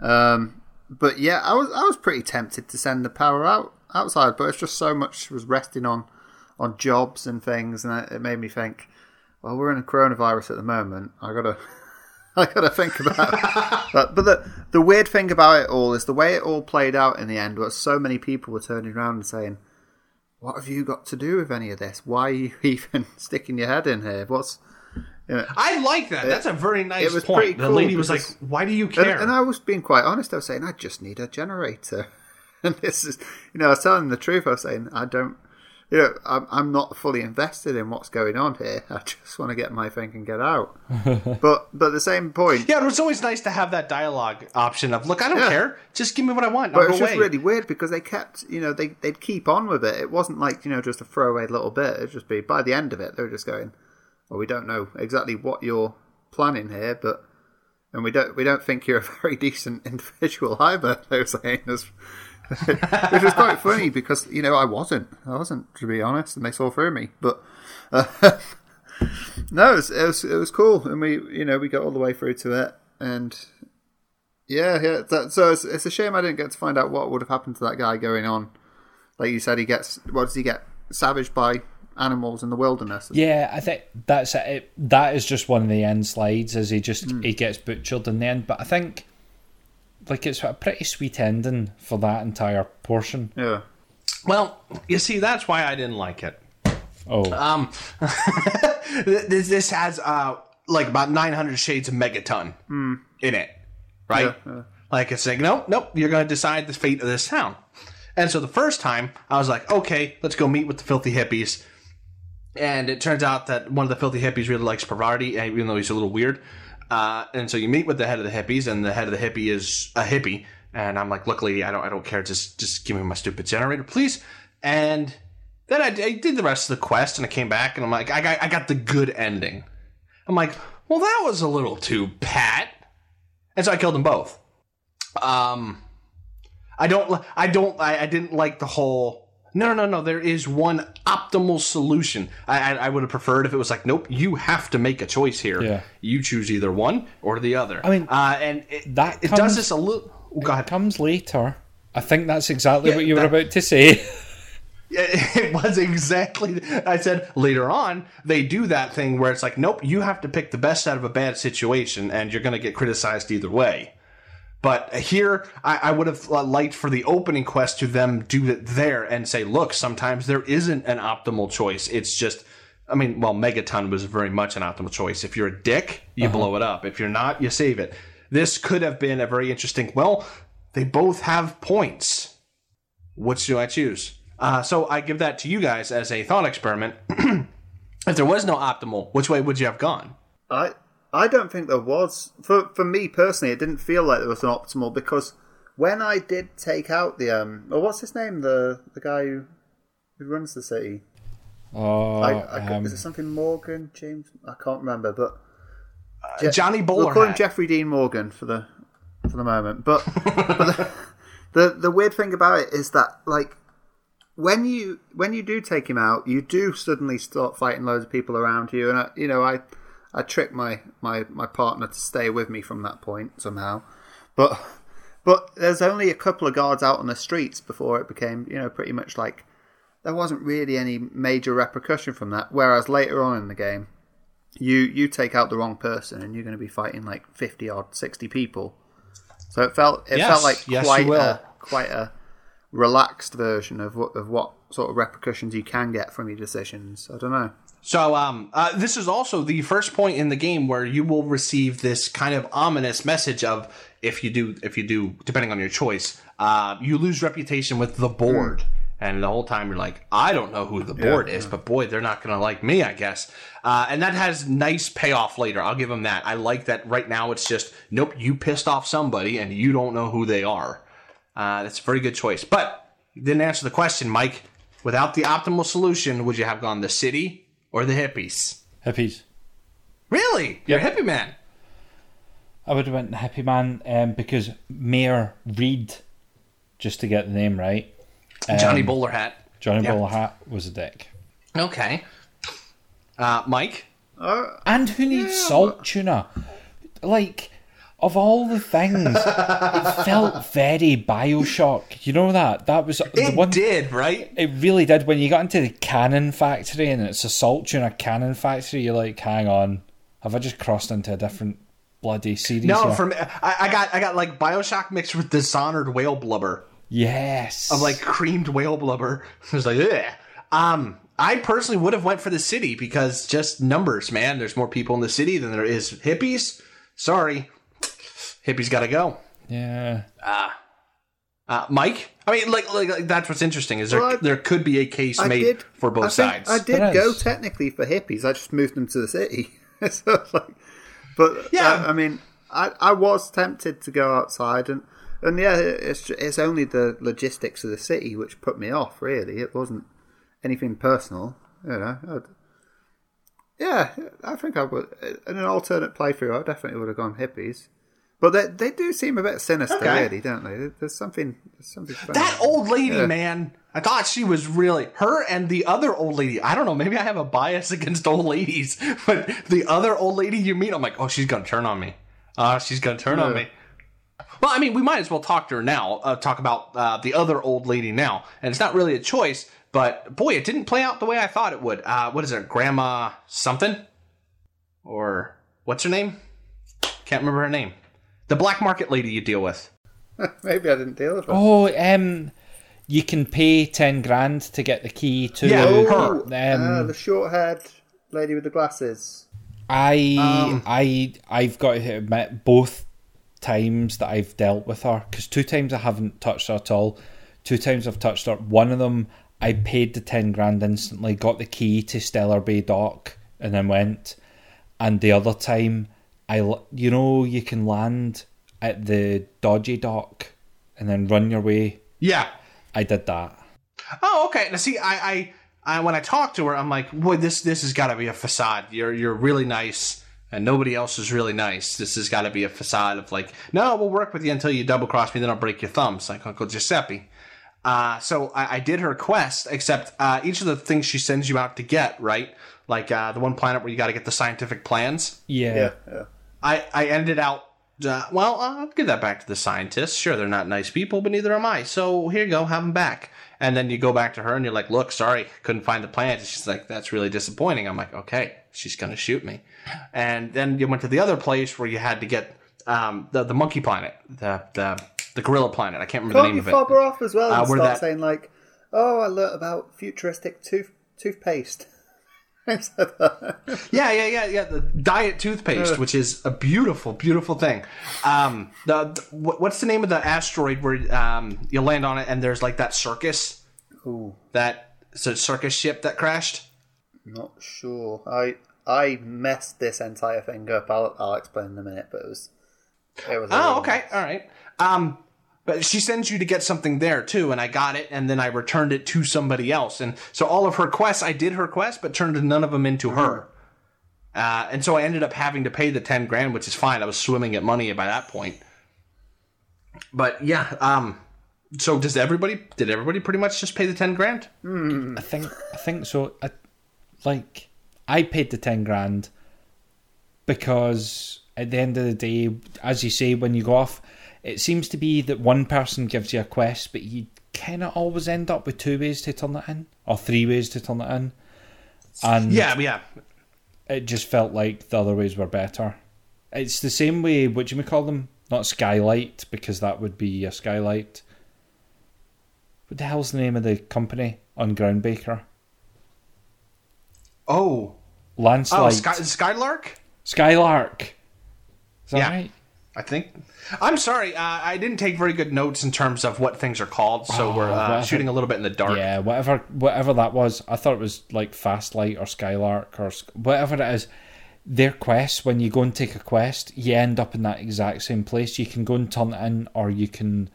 [SPEAKER 3] Um, but yeah, I was I was pretty tempted to send the power out outside, but it's just so much was resting on on jobs and things, and it made me think. Well, we're in a coronavirus at the moment. I gotta, [LAUGHS] I gotta think about. [LAUGHS] but but the the weird thing about it all is the way it all played out in the end. Was so many people were turning around and saying, "What have you got to do with any of this? Why are you [LAUGHS] even sticking your head in here? What's you
[SPEAKER 1] I like that. That's a very nice
[SPEAKER 3] it was
[SPEAKER 1] point.
[SPEAKER 3] pretty
[SPEAKER 1] The lady was like, "Why do you care?"
[SPEAKER 3] and I was being quite honest. I was saying, I just need a generator. [LAUGHS] And this is, you know, I was telling the truth. I was saying, I don't, you know, I'm, I'm not fully invested in what's going on here. [LAUGHS] I just want to get my thing and get out. [LAUGHS] but, but at the same point,
[SPEAKER 1] yeah, it was always nice to have that dialogue option of, "Look, I don't
[SPEAKER 3] Yeah.
[SPEAKER 1] care. Just give me what I want.
[SPEAKER 3] but
[SPEAKER 1] I'll
[SPEAKER 3] it was
[SPEAKER 1] go
[SPEAKER 3] just really weird because they kept, you know, they, they'd keep on with it. It wasn't like, you know, just a throwaway little bit. It'd just be, by the end of it, they were just going, well, we don't know exactly what you're planning here, but, and we don't, we don't think you're a [LAUGHS] very decent individual either, they were saying. [LAUGHS] Which was quite funny because you know I wasn't, I wasn't to be honest, and they saw through me. But uh, [LAUGHS] no, it was, it was it was cool, and we you know we got all the way through to it, and yeah, yeah. That, so it's, it's a shame I didn't get to find out what would have happened to that guy going on. Like you said, he gets what does he get? Savaged by animals in the wilderness.
[SPEAKER 2] Yeah, I think that's it. it. That is just one of the end slides, as he just he gets butchered in the end. But I think like it's a pretty sweet ending for that entire portion.
[SPEAKER 3] Yeah.
[SPEAKER 1] Well, you see, that's why I didn't like it.
[SPEAKER 2] Oh,
[SPEAKER 1] Um, [LAUGHS] this this has uh like about 900 shades of megaton in it, right?
[SPEAKER 3] Yeah, yeah.
[SPEAKER 1] Like it's like, nope, nope, you're going to decide the fate of this town. And so the first time, I was like, okay, let's go meet with the filthy hippies. And it turns out that one of the filthy hippies really likes Parvati, even though he's a little weird. Uh, and so you meet with the head of the hippies, and the head of the hippie is a hippie. And I'm like, look, lady, I don't, I don't care. Just, just give me my stupid generator, please. And then I, I did the rest of the quest, and I came back, and I'm like, I got, I got the good ending. I'm like, well, that was a little too pat. And so I killed them both. Um, I don't, I don't, I, I didn't like the whole. No, no, no. There is one optimal solution. I, I, I would have preferred if it was like, nope, you have to make a choice here.
[SPEAKER 2] Yeah.
[SPEAKER 1] You choose either one or the other.
[SPEAKER 2] I mean,
[SPEAKER 1] uh, and it,
[SPEAKER 2] that
[SPEAKER 1] it
[SPEAKER 2] comes-
[SPEAKER 1] does this a little. oh, go
[SPEAKER 2] it comes later. I think that's exactly
[SPEAKER 1] Yeah,
[SPEAKER 2] what you were about to say. [LAUGHS]
[SPEAKER 1] Yeah [LAUGHS] it was exactly. I said later on they do that thing where it's like, nope, you have to pick the best out of a bad situation, and you're going to get criticized either way. But here, I, I would have liked for the opening quest to them do it there and say, look, sometimes there isn't an optimal choice. It's just, I mean, well, Megaton was very much an optimal choice. If you're a dick, you blow it up. If you're not, you save it. This could have been a very interesting. Well, they both have points. Which do I choose? Uh, so I give that to you guys as a thought experiment. [CLEARS THROAT] if there was no optimal, which way would you have gone?
[SPEAKER 3] I I don't think there was for for me personally. It didn't feel like there was an optimal because when I did take out the um, or what's his name, the the guy who who runs the city.
[SPEAKER 2] Oh,
[SPEAKER 3] I, I,
[SPEAKER 2] um,
[SPEAKER 3] is it something Morgan James? I can't remember, but
[SPEAKER 1] Uh, Johnny Bowler.
[SPEAKER 3] we'll call him. Jeffrey Dean Morgan for the for the moment. But, but the, [LAUGHS] the the weird thing about it is that like when you when you do take him out, you do suddenly start fighting loads of people around you, and I, you know I I tricked my my my partner to stay with me from that point somehow, but but there's only a couple of guards out on the streets before it became you know pretty much like there wasn't really any major repercussion from that. Whereas later on in the game, you you take out the wrong person and you're going to be fighting like 50 odd 60 people. So it felt it
[SPEAKER 1] Yes,
[SPEAKER 3] felt like
[SPEAKER 1] yes,
[SPEAKER 3] quite a quite a relaxed version of what of what sort of repercussions you can get from your decisions. I don't know
[SPEAKER 1] So, um, uh, this is also the first point in the game where you will receive this kind of ominous message of if you do, if you do, depending on your choice, uh, you lose reputation with the board. And the whole time you're like, I don't know who the board is, but boy, they're not going to like me, I guess. Uh, and that has nice payoff later. I'll give them that. I like that right now it's just, nope, you pissed off somebody and you don't know who they are. Uh, that's a very good choice. But you didn't answer the question, Mike. Without the optimal solution, would you have gone the city or the hippies?
[SPEAKER 2] hippies.
[SPEAKER 1] Really? You're a hippie man.
[SPEAKER 2] I would have went hippie man um, because Mayor Reed, just to get the name right.
[SPEAKER 1] Johnny
[SPEAKER 2] Um,
[SPEAKER 1] Bowler hat.
[SPEAKER 2] Johnny
[SPEAKER 1] Yeah.
[SPEAKER 2] Bowler Hat was a dick.
[SPEAKER 1] Okay. Uh, Mike?
[SPEAKER 2] And who needs Saltuna? Like, of all the things, it [LAUGHS] felt very Bioshock. You know that? That was the
[SPEAKER 1] It
[SPEAKER 2] one.
[SPEAKER 1] did, right?
[SPEAKER 2] It really did. When you got into the cannon factory and it's a Saltuna cannon factory, you're like, hang on, have I just crossed into a different bloody series?
[SPEAKER 1] No,
[SPEAKER 2] here?
[SPEAKER 1] from I, I got I got like Bioshock mixed with dishonored whale blubber.
[SPEAKER 2] yes,
[SPEAKER 1] Of like creamed whale blubber. [LAUGHS] It was like, yeah. Um, I personally would have went for the city because just numbers, man. There's more people in the city than there is hippies. Sorry, hippies got to go.
[SPEAKER 2] yeah. Ah.
[SPEAKER 1] Uh, Mike, I mean, like, like, like that's what's interesting is there
[SPEAKER 3] Well, I-
[SPEAKER 1] there could be a case
[SPEAKER 3] I
[SPEAKER 1] made
[SPEAKER 3] did
[SPEAKER 1] for both
[SPEAKER 3] I
[SPEAKER 1] sides.
[SPEAKER 3] I did go technically for hippies. I just moved them to the city. [LAUGHS] so like, but
[SPEAKER 1] Yeah.
[SPEAKER 3] yeah, I mean, I, I was tempted to go outside, and and yeah, it's it's only the logistics of the city which put me off. Really, it wasn't anything personal. You know, I'd, yeah, I think I would uh, in an alternate playthrough. I definitely would have gone hippies. But they, they do seem a bit sinister,
[SPEAKER 1] Okay.
[SPEAKER 3] really, don't they? There's something, there's something. funny.
[SPEAKER 1] That old lady,
[SPEAKER 3] Yeah.
[SPEAKER 1] man. I thought she was really her and the other old lady. I don't know. Maybe I have a bias [LAUGHS] against old ladies, but the other old lady you meet, I'm like, oh, she's gonna turn on me. Uh, she's gonna turn on me. Well, I mean, we might as well talk to her now. Uh, talk about uh, the other old lady now, and it's not really a choice. But boy, it didn't play out the way I thought it would. Uh, what is her grandma something, or what's her name? Can't remember her name. The black market lady you deal with. [LAUGHS]
[SPEAKER 3] Maybe I didn't deal with it.
[SPEAKER 2] Oh, um, you can pay ten grand to get the key to.
[SPEAKER 1] Yeah,
[SPEAKER 3] Oh,
[SPEAKER 1] her.
[SPEAKER 2] Um,
[SPEAKER 3] uh, the short-haired lady with the glasses.
[SPEAKER 2] I
[SPEAKER 1] Um,
[SPEAKER 2] I I've got to admit both times that I've dealt with her because two times I haven't touched her at all. Two times I've touched her. One of them I paid the ten grand instantly, got the key to Stellar Bay Dock, and then went. And the other time, I l- you know you can land at the dodgy dock and then run your way.
[SPEAKER 1] Yeah,
[SPEAKER 2] I did that.
[SPEAKER 1] Oh, okay. Now, see, I, I, I when I talk to her, I'm like, boy, this this has got to be a facade. You're you're really nice, and nobody else is really nice. This has got to be a facade of like, no, we'll work with you until you double cross me, then I'll break your thumbs, like Uncle Giuseppe. Uh, so I, I did her quest, except uh, each of the things she sends you out to get, right? Like uh, the one planet where you got to get the scientific plans.
[SPEAKER 2] Yeah.
[SPEAKER 3] Yeah, yeah.
[SPEAKER 1] I, I ended out. Uh, well, I'll give that back to the scientists. Sure, they're not nice people, but neither am I. So here you go, have them back. And then you go back to her and you're like, "Look, sorry, couldn't find the plans." And she's like, "That's really disappointing." I'm like, "Okay, she's gonna shoot me." And then you went to the other place where you had to get um, the the monkey planet, the the the gorilla planet. I can't remember
[SPEAKER 3] Can't
[SPEAKER 1] the name of it.
[SPEAKER 3] her off as well
[SPEAKER 1] Uh,
[SPEAKER 3] and start
[SPEAKER 1] that-
[SPEAKER 3] saying like, "Oh, I learnt about futuristic tooth toothpaste." Things like that.
[SPEAKER 1] Yeah, yeah, yeah, yeah. The diet toothpaste, which is a beautiful, beautiful thing. Um, the, the what's the name of the asteroid where um, you land on it and there's like that circus?
[SPEAKER 3] Ooh,
[SPEAKER 1] that so circus ship that crashed.
[SPEAKER 3] not sure. I I messed this entire thing up. I'll I'll explain in a minute, but it was it was.
[SPEAKER 1] Oh, okay, all right. Um, but she sends you to get something there too, and I got it, and then I returned it to somebody else, and so all of her quests, I did her quest, but turned none of them into her. Uh, and so I ended up having to pay the ten grand, which is fine. I was swimming at money by that point. But yeah, um, so does everybody? Did everybody pretty much just pay the ten grand?
[SPEAKER 2] I think I think so. I, like I paid the ten grand because at the end of the day, as you say, when you go off, it seems to be that one person gives you a quest, but you kind of always end up with two ways to turn it in or three ways to turn it in, and
[SPEAKER 1] Yeah, yeah.
[SPEAKER 2] it just felt like the other ways were better. It's the same way. What do you call them? Not skylight because that would be a skylight. What the hell's the name of the company on Groundbreaker?
[SPEAKER 1] Oh,
[SPEAKER 2] Landslide.
[SPEAKER 1] oh, Sky, Skylark.
[SPEAKER 2] Skylark. Is that
[SPEAKER 1] Yeah.
[SPEAKER 2] right?
[SPEAKER 1] I think. I'm sorry, uh, I didn't take very good notes in terms of what things are called, so
[SPEAKER 2] Oh,
[SPEAKER 1] we're uh,
[SPEAKER 2] whatever.
[SPEAKER 1] shooting a little bit in the dark.
[SPEAKER 2] Yeah, whatever, whatever that was. I thought it was like Fastlight or Skylark or whatever it is. Their quests, when you go and take a quest, you end up in that exact same place. You can go and turn it in, or you can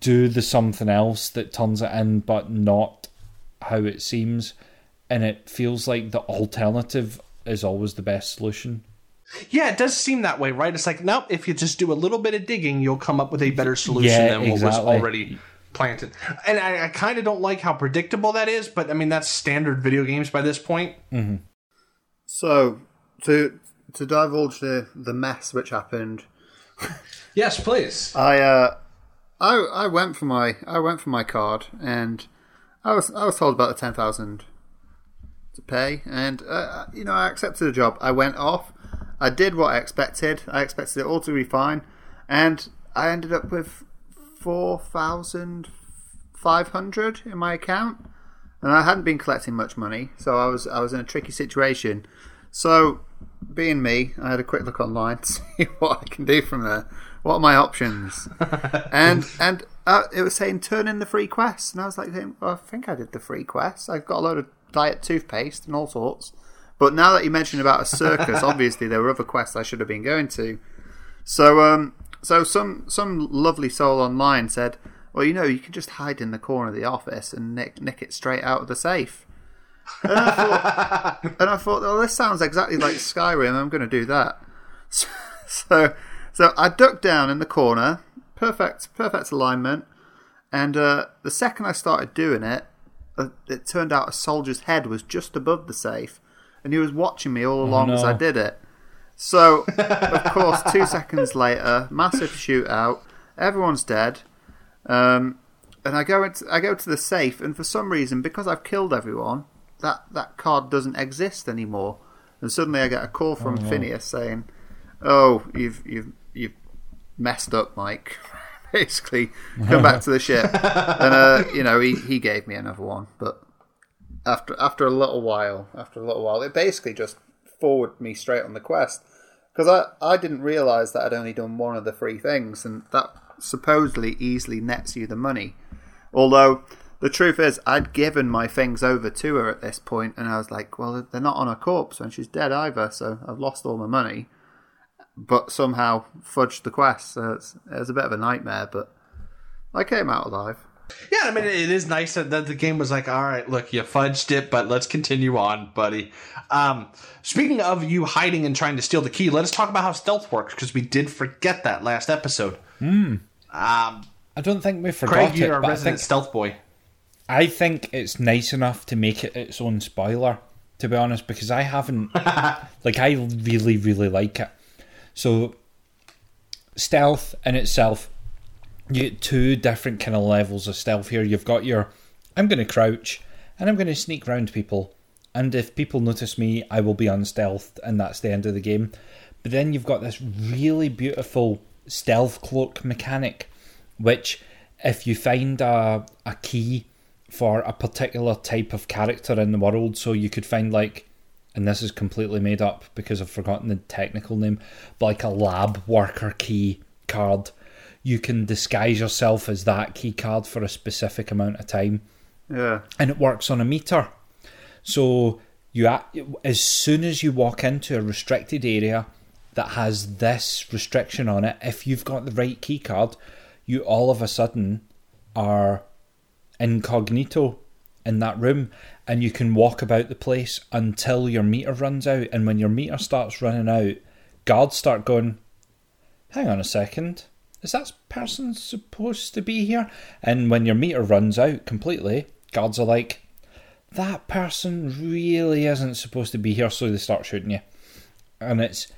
[SPEAKER 2] do the something else that turns it in, but not how it seems. And it feels like the alternative is always the best solution.
[SPEAKER 1] Yeah, it does seem that way, right? It's like, nope, if you just do a little bit of digging, you'll come up with a better solution
[SPEAKER 2] Yeah,
[SPEAKER 1] than what was already planted. And I, I kind of don't like how predictable that is, but I mean, that's standard video games by this point.
[SPEAKER 3] So to to divulge the the mess which happened, [LAUGHS]
[SPEAKER 1] Yes, please.
[SPEAKER 3] I uh, I I went for my I went for my card and I was I was told about the ten thousand to pay and uh, you know I accepted the job. I went off. I did what I expected. I expected it all to be fine, and I ended up with four thousand five hundred in my account, and I hadn't been collecting much money, so I was I was in a tricky situation. So, being me, I had a quick look online [LAUGHS] to see what I can do from there. What are my options? [LAUGHS] and and uh, it was saying turn in the free quests, and I was like, well, I think I did the free quests. I've got a load of diet toothpaste and all sorts. But now that you mentioned about a circus, [LAUGHS] obviously there were other quests I should have been going to. So um, so some some lovely soul online said, well, you know, you can just hide in the corner of the office and nick nick it straight out of the safe. And I thought, [LAUGHS] and I thought well, this sounds exactly like Skyrim. I'm going to do that. So, [LAUGHS] so, so I ducked down in the corner, perfect, perfect alignment. And uh, the second I started doing it, uh, it turned out a soldier's head was just above the safe, and he was watching me all along as
[SPEAKER 2] no.
[SPEAKER 3] I did it. So, of course, two [LAUGHS] seconds later, massive shootout. Everyone's dead. Um, and I go into I go to the safe, and for some reason, because I've killed everyone, that that card doesn't exist anymore. And suddenly, I get a call from Phineas saying, "Oh, you've you've you've messed up, Mike. [LAUGHS] Basically, come back to the ship." [LAUGHS] and uh, you know, he he gave me another one, but after after a little while, after a little while, it basically just forwarded me straight on the quest because I I didn't realize that I'd only done one of the three things, and that supposedly easily nets you the money. Although the truth is, I'd given my things over to her at this point, and I was like, well, they're not on her corpse and she's dead either, so I've lost all my money. But somehow fudged the quest, so it's, it was a bit of a nightmare, but I came out alive.
[SPEAKER 1] Yeah, I mean, it is nice that that the game was like, all right, look, you fudged it, but let's continue on, buddy. Um, speaking of you hiding and trying to steal the key, let us talk about how stealth works because we did forget that last episode. Um,
[SPEAKER 2] I don't think we forgot
[SPEAKER 1] Craig, you're a
[SPEAKER 2] but I
[SPEAKER 1] resident stealth boy.
[SPEAKER 2] I think it's nice enough to make it its own spoiler, to be honest, because I haven't [LAUGHS] like I really, really like it. So stealth in itself, you get two different kind of levels of stealth here. You've got your I'm gonna crouch and I'm gonna sneak round people. And if people notice me, I will be unstealthed, and that's the end of the game. But then you've got this really beautiful stealth cloak mechanic, which if you find a, a key for a particular type of character in the world, so you could find like, and this is completely made up because I've forgotten the technical name, but like a lab worker key card, you can disguise yourself as that key card for a specific amount of time
[SPEAKER 3] Yeah.
[SPEAKER 2] and it works on a meter. So you as soon as you walk into a restricted area that has this restriction on it, if you've got the right key card, you all of a sudden are incognito in that room and you can walk about the place until your meter runs out and when your meter starts running out guards start going hang on a second is that person supposed to be here? And when your meter runs out completely guards are like that person really isn't supposed to be here so they start shooting you. And it's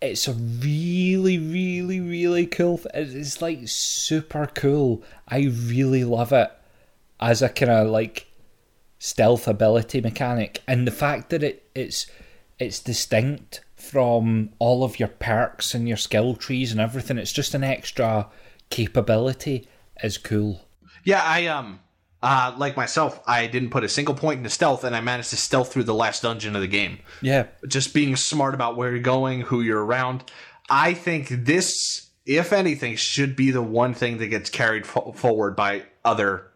[SPEAKER 2] it's a really really really cool it's like super cool. I really love it as a kind of like stealth ability mechanic. And the fact that it it's it's distinct from all of your perks and your skill trees and everything it's just an extra capability is cool
[SPEAKER 1] Yeah, I um uh like myself, I didn't put a single point into stealth and I managed to stealth through the last dungeon of the game.
[SPEAKER 2] yeah
[SPEAKER 1] Just being smart about where you're going, who you're around. I think this if anything should be the one thing that gets carried fo- forward by other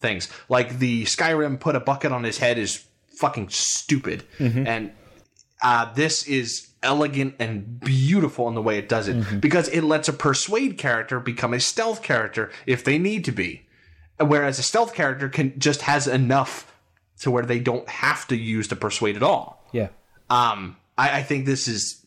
[SPEAKER 1] things. Like the Skyrim put a bucket on his head is fucking stupid. And uh, this is elegant and beautiful in the way it does it. Because it lets a persuade character become a stealth character if they need to be. Whereas a stealth character can just has enough to where they don't have to use the persuade at all.
[SPEAKER 2] Yeah.
[SPEAKER 1] Um i, I think this is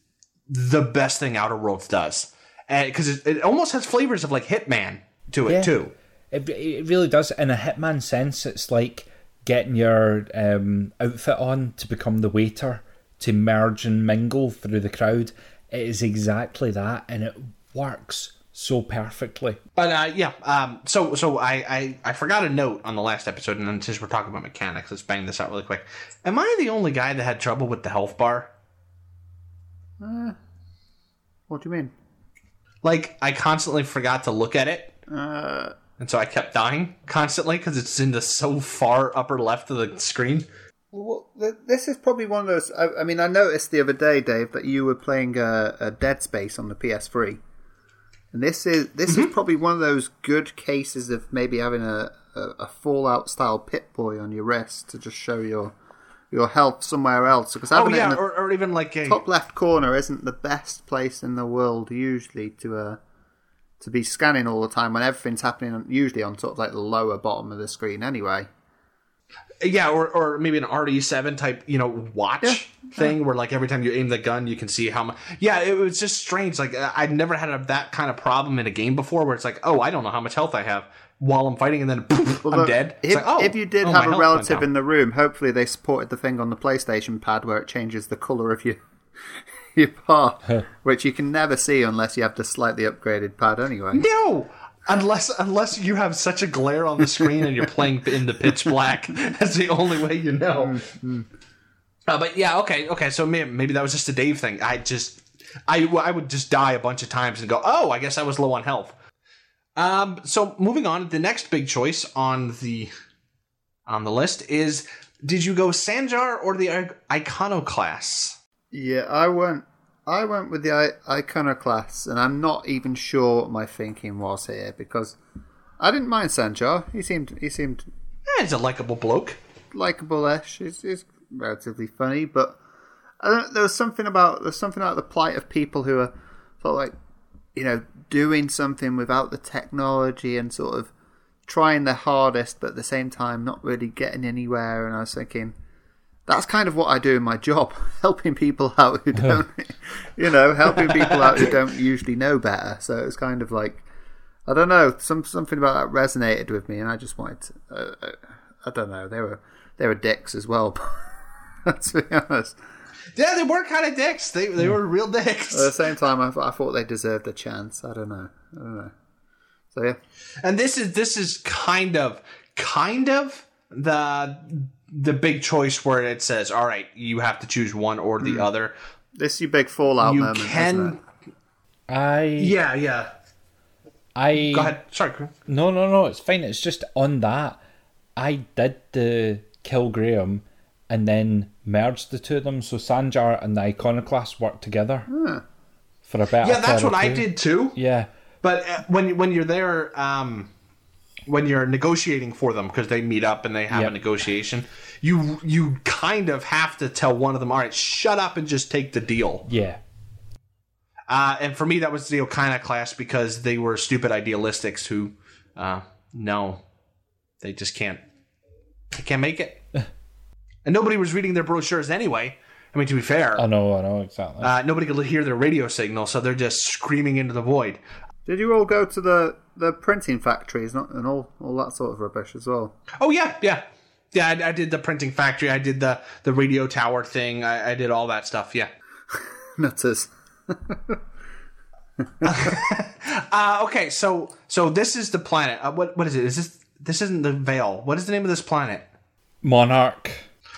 [SPEAKER 1] the best thing outer worlds does. Because it, it almost has flavors of like hitman to it
[SPEAKER 2] Yeah.
[SPEAKER 1] too.
[SPEAKER 2] It, it really does. In a Hitman sense, it's like getting your um, outfit on to become the waiter, to merge and mingle through the crowd. It is exactly that, and it works so perfectly.
[SPEAKER 1] But uh, yeah, um, so so I, I I forgot a note on the last episode, and then since we're talking about mechanics, let's bang this out really quick. Am I the only guy that had trouble with the health bar?
[SPEAKER 3] What do you mean?
[SPEAKER 1] Like I constantly forgot to look at it,
[SPEAKER 3] Uh,
[SPEAKER 1] and so I kept dying constantly because it's in the so far upper left of the screen.
[SPEAKER 3] Well, this is probably one of those. I, I mean, I noticed the other day, Dave, that you were playing a, a Dead Space on the PS3, and this is this is probably one of those good cases of maybe having a, a, a Fallout style Pip-Boy on your wrist to just show your your health somewhere else. Because
[SPEAKER 1] Oh
[SPEAKER 3] having it in
[SPEAKER 1] or, or even like a
[SPEAKER 3] top left corner isn't the best place in the world usually to uh, to be scanning all the time when everything's happening usually on sort of like the lower bottom of the screen anyway.
[SPEAKER 1] Yeah, or or maybe an RD seven type, you know, watch thing where like every time you aim the gun, you can see how much. Yeah, it was just strange. Like uh, I'd never had a, that kind of problem in a game before, where it's like, oh, I don't know how much health I have while I'm fighting, and then poof, [LAUGHS] I'm
[SPEAKER 3] Look,
[SPEAKER 1] dead.
[SPEAKER 3] If,
[SPEAKER 1] like, oh,
[SPEAKER 3] if you did
[SPEAKER 1] oh,
[SPEAKER 3] have a relative in the room, hopefully they supported the thing on the PlayStation pad where it changes the color of your [LAUGHS] your part, which you can never see unless you have the slightly upgraded pad anyway.
[SPEAKER 1] No, unless unless you have such a glare on the screen and you're [LAUGHS] playing in the pitch black. [LAUGHS] That's the only way you know. Uh, but yeah, okay, okay. So maybe, maybe that was just a Dave thing. I just, I, I would just die a bunch of times and go, oh, I guess I was low on health. Um. So moving on, the next big choice on the on the list is: Did you go Sanjar or the Iconoclast?
[SPEAKER 3] Yeah, I went. I went with the I- Iconoclast, and I'm not even sure what my thinking was here because I didn't mind Sanjar. He seemed he seemed
[SPEAKER 1] Eh, he's a likable bloke.
[SPEAKER 3] likable-ish. He's, he's relatively funny, but I don't. There was something about there's something about the plight of people who are sort of like you know doing something without the technology and sort of trying their hardest, but at the same time not really getting anywhere. And I was thinking. That's kind of what I do in my job, [LAUGHS] helping people out who [LAUGHS] don't, you know, helping people out who don't usually know better. So it's kind of like, I don't know, some something about that resonated with me, and I just wanted to, uh, uh, I don't know, they were they were dicks as well. [LAUGHS] to be honest,
[SPEAKER 1] Yeah, they were kind of dicks. They they were real dicks.
[SPEAKER 3] at the same time, I, I thought they deserved a chance. I don't know, I don't know. So yeah,
[SPEAKER 1] and this is this is kind of kind of the the big choice where it says, "All right, you have to choose one or the other."
[SPEAKER 3] this is your big fallout
[SPEAKER 1] You
[SPEAKER 3] moment.
[SPEAKER 1] can.
[SPEAKER 2] I
[SPEAKER 1] yeah, yeah.
[SPEAKER 2] I
[SPEAKER 1] Go ahead. Sorry.
[SPEAKER 2] No, no, no, it's fine. It's just on that. I did the kill Graham and then merged the two of them, so Sanjar and the Iconoclast worked together for a better.
[SPEAKER 1] Yeah, that's what I did too.
[SPEAKER 2] Yeah,
[SPEAKER 1] But uh, when when you're there, um, when you're negotiating for them because they meet up and they have
[SPEAKER 2] Yep.
[SPEAKER 1] a negotiation. You you kind of have to tell one of them, all right, shut up and just take the deal.
[SPEAKER 2] Yeah.
[SPEAKER 1] Uh, and for me, that was the Iconoclast because they were stupid idealistics who, uh, no, they just can't, they can't make it. [LAUGHS] and nobody was reading their brochures anyway. I mean, to be fair,
[SPEAKER 2] I know, I know, exactly.
[SPEAKER 1] uh, nobody could hear their radio signal, so they're just screaming into the void.
[SPEAKER 3] Did you all go to the, the printing factories not, and all, all that sort of rubbish as well?
[SPEAKER 1] Oh yeah, yeah, yeah. I, I did the printing factory. I did the the radio tower thing. I, I did all that stuff. Yeah. [LAUGHS]
[SPEAKER 3] Nutters. [LAUGHS]
[SPEAKER 1] Uh, okay, so so this is the planet. Uh, what what is it? Is this this isn't the Veil? What is the name of this planet?
[SPEAKER 2] Monarch.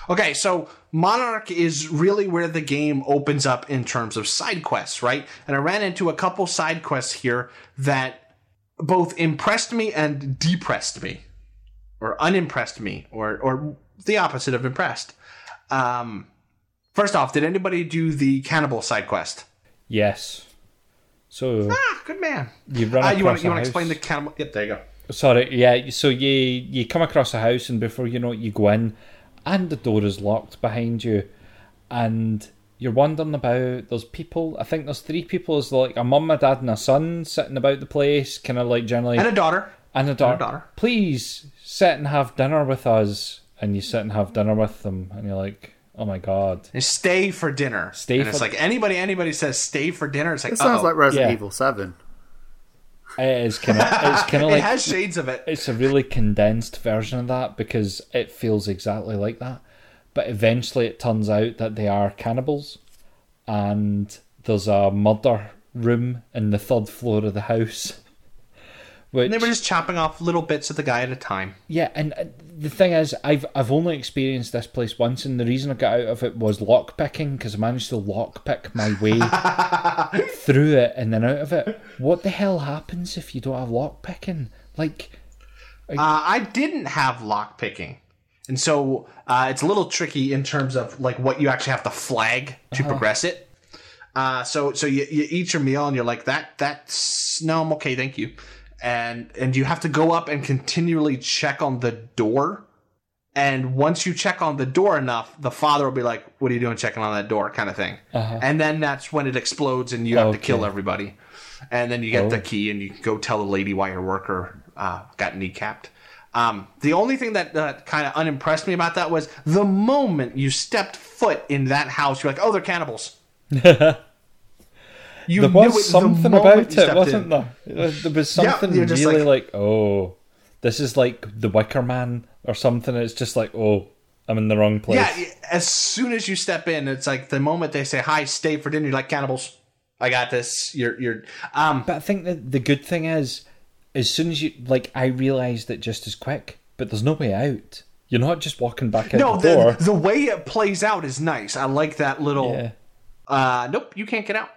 [SPEAKER 1] Okay, so Monarch is really where the game opens up in terms of side quests, right? And I ran into a couple side quests here that both impressed me and depressed me, or unimpressed me, or or the opposite of impressed. Um, first off, did anybody do the cannibal side quest?
[SPEAKER 2] Yes. So
[SPEAKER 1] Ah, good man.
[SPEAKER 2] you run
[SPEAKER 1] Uh,
[SPEAKER 2] across
[SPEAKER 1] you want you want to explain the cannibal? Yep, there you go.
[SPEAKER 2] Sorry, yeah. So you you come across a house, and before you know it, you go in, and the door is locked behind you, and you're wandering about. There's people. I think there's three people. There's like a mum, a dad, and a son sitting about the place, kind of like generally,
[SPEAKER 1] And a daughter.
[SPEAKER 2] And a daughter.
[SPEAKER 1] daughter.
[SPEAKER 2] Please sit and have dinner with us. And you sit and have dinner with them, and you're like, oh my god.
[SPEAKER 1] And stay for dinner.
[SPEAKER 2] Stay
[SPEAKER 1] and it's like anybody anybody says stay for dinner. It's like
[SPEAKER 3] It sounds
[SPEAKER 1] uh-oh.
[SPEAKER 3] like Resident
[SPEAKER 2] Yeah.
[SPEAKER 3] Evil 7.
[SPEAKER 2] It is kind of it's [LAUGHS] kind of
[SPEAKER 1] it
[SPEAKER 2] like
[SPEAKER 1] has shades of it.
[SPEAKER 2] it's a really condensed version of that because it feels exactly like that. But eventually it turns out that they are cannibals and there's a murder room in the third floor of the house. Which,
[SPEAKER 1] And they were just chopping off little bits of the guy at a time.
[SPEAKER 2] yeah, and uh, the thing is, I've I've only experienced this place once, and the reason I got out of it was lock picking because I managed to lock pick my way [LAUGHS] through it and then out of it. What the hell happens if you don't have lock picking? Like,
[SPEAKER 1] Uh, I didn't have lock picking, and so uh, it's a little tricky in terms of like what you actually have to flag to progress it. Uh, so so you, you eat your meal and you're like that that's no I'm okay thank you, and and you have to go up and continually check on the door. And once you check on the door enough, the father will be like, "What are you doing checking on that door?" kind of thing. And then that's when it explodes, and you have to kill everybody. And then you get
[SPEAKER 2] Oh.
[SPEAKER 1] the key, and you go tell the lady why your worker uh, got kneecapped. Um, the only thing that uh, kind of unimpressed me about that was the moment you stepped foot in that house, you're like, "Oh, they're cannibals." [LAUGHS] you
[SPEAKER 2] there
[SPEAKER 1] knew
[SPEAKER 2] was
[SPEAKER 1] the
[SPEAKER 2] something
[SPEAKER 1] moment
[SPEAKER 2] about it, wasn't
[SPEAKER 1] in.
[SPEAKER 2] there? There was something
[SPEAKER 1] you're
[SPEAKER 2] really
[SPEAKER 1] like-
[SPEAKER 2] like, oh, this is like the Wicker Man or something. It's just like, oh, I'm in the wrong place.
[SPEAKER 1] Yeah, as soon as you step in, it's like the moment they say, "Hi, stay for dinner." You're like, "Cannibals." I got this. You're you're. Um,
[SPEAKER 2] But I think that the good thing is, as soon as you like, I realised it just as quick. But there's no way out. You're not just walking back out
[SPEAKER 1] no,
[SPEAKER 2] the door.
[SPEAKER 1] the, the way it plays out is nice. I like that little.
[SPEAKER 2] yeah.
[SPEAKER 1] uh, nope, you can't get out,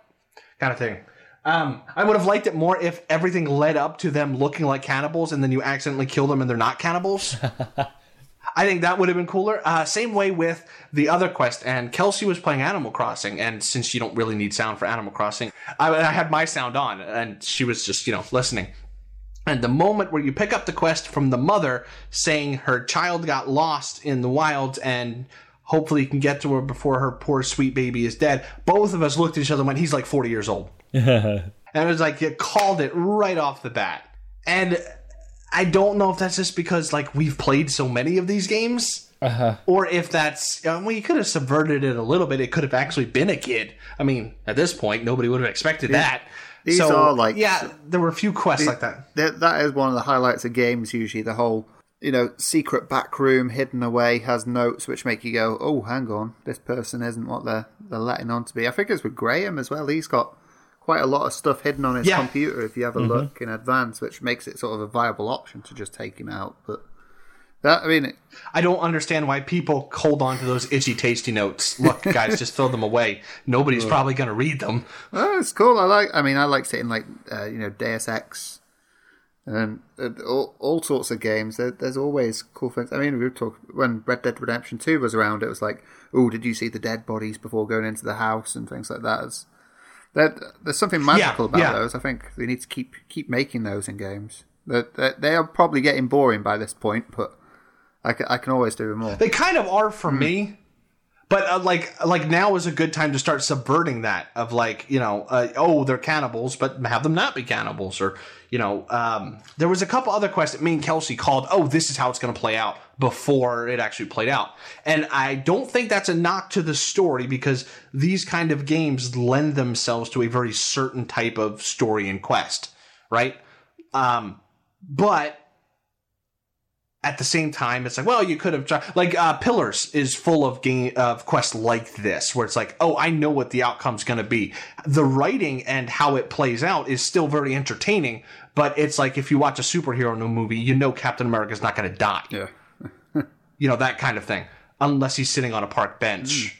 [SPEAKER 1] kind of thing. Um, I would have liked it more if everything led up to them looking like cannibals, and then you accidentally kill them and they're not cannibals. [LAUGHS] I think that would have been cooler. Uh, same way with the other quest, and Kelsey was playing Animal Crossing, and since you don't really need sound for Animal Crossing, I, I had my sound on, and she was just you know listening. And the moment where you pick up the quest from the mother saying her child got lost in the wilds and hopefully you can get to her before her poor sweet baby is dead, both of us looked at each other and went, he's like 40 years old. [LAUGHS] and it was like, you called it right off the bat. And I don't know if that's just because like we've played so many of these games.
[SPEAKER 2] Uh-huh.
[SPEAKER 1] Or if that's, well, you could have subverted it a little bit. It could have actually been a kid. I mean, at this point, nobody would have expected that.
[SPEAKER 3] these
[SPEAKER 1] so,
[SPEAKER 3] are, like,
[SPEAKER 1] yeah, there were a few quests like that.
[SPEAKER 3] That, that is one of the highlights of games. Usually, the whole you know secret back room hidden away has notes which make you go, "Oh, hang on, this person isn't what they're they're letting on to be." I think it's with Graham as well. He's got quite a lot of stuff hidden on his
[SPEAKER 1] Yeah.
[SPEAKER 3] computer if you have a look in advance, which makes it sort of a viable option to just take him out. But that, I mean, it,
[SPEAKER 1] I don't understand why people hold on to those itchy, tasty notes. Look, guys, just throw them away. Nobody's [LAUGHS] probably going to read them.
[SPEAKER 3] Oh, it's cool. I like. I mean, I like sitting like uh, you know Deus Ex, and uh, all, all sorts of games. There, there's always cool things. I mean, we were talking when Red Dead Redemption Two was around. It was like, oh, did you see the dead bodies before going into the house and things like that. It's, there, there's something magical
[SPEAKER 1] Yeah,
[SPEAKER 3] about
[SPEAKER 1] yeah.
[SPEAKER 3] those. I think they need to keep keep making those in games. They, they, they are probably getting boring by this point, but I can, I can always do more.
[SPEAKER 1] They kind of are for me. But uh, like like now is a good time to start subverting that of like you know uh, oh they're cannibals but have them not be cannibals or you know um, there was a couple other quests that me and Kelsey called oh this is how it's going to play out before it actually played out. And I don't think that's a knock to the story because these kind of games lend themselves to a very certain type of story and quest right? Um, but at the same time, it's like, well, you could have tried. Like uh, Pillars is full of game of quests like this, where it's like, oh, I know what the outcome's going to be. The writing and how it plays out is still very entertaining, but it's like if you watch a superhero movie, you know Captain America's not going to die.
[SPEAKER 3] Yeah. [LAUGHS]
[SPEAKER 1] you know that kind of thing, unless he's sitting on a park bench.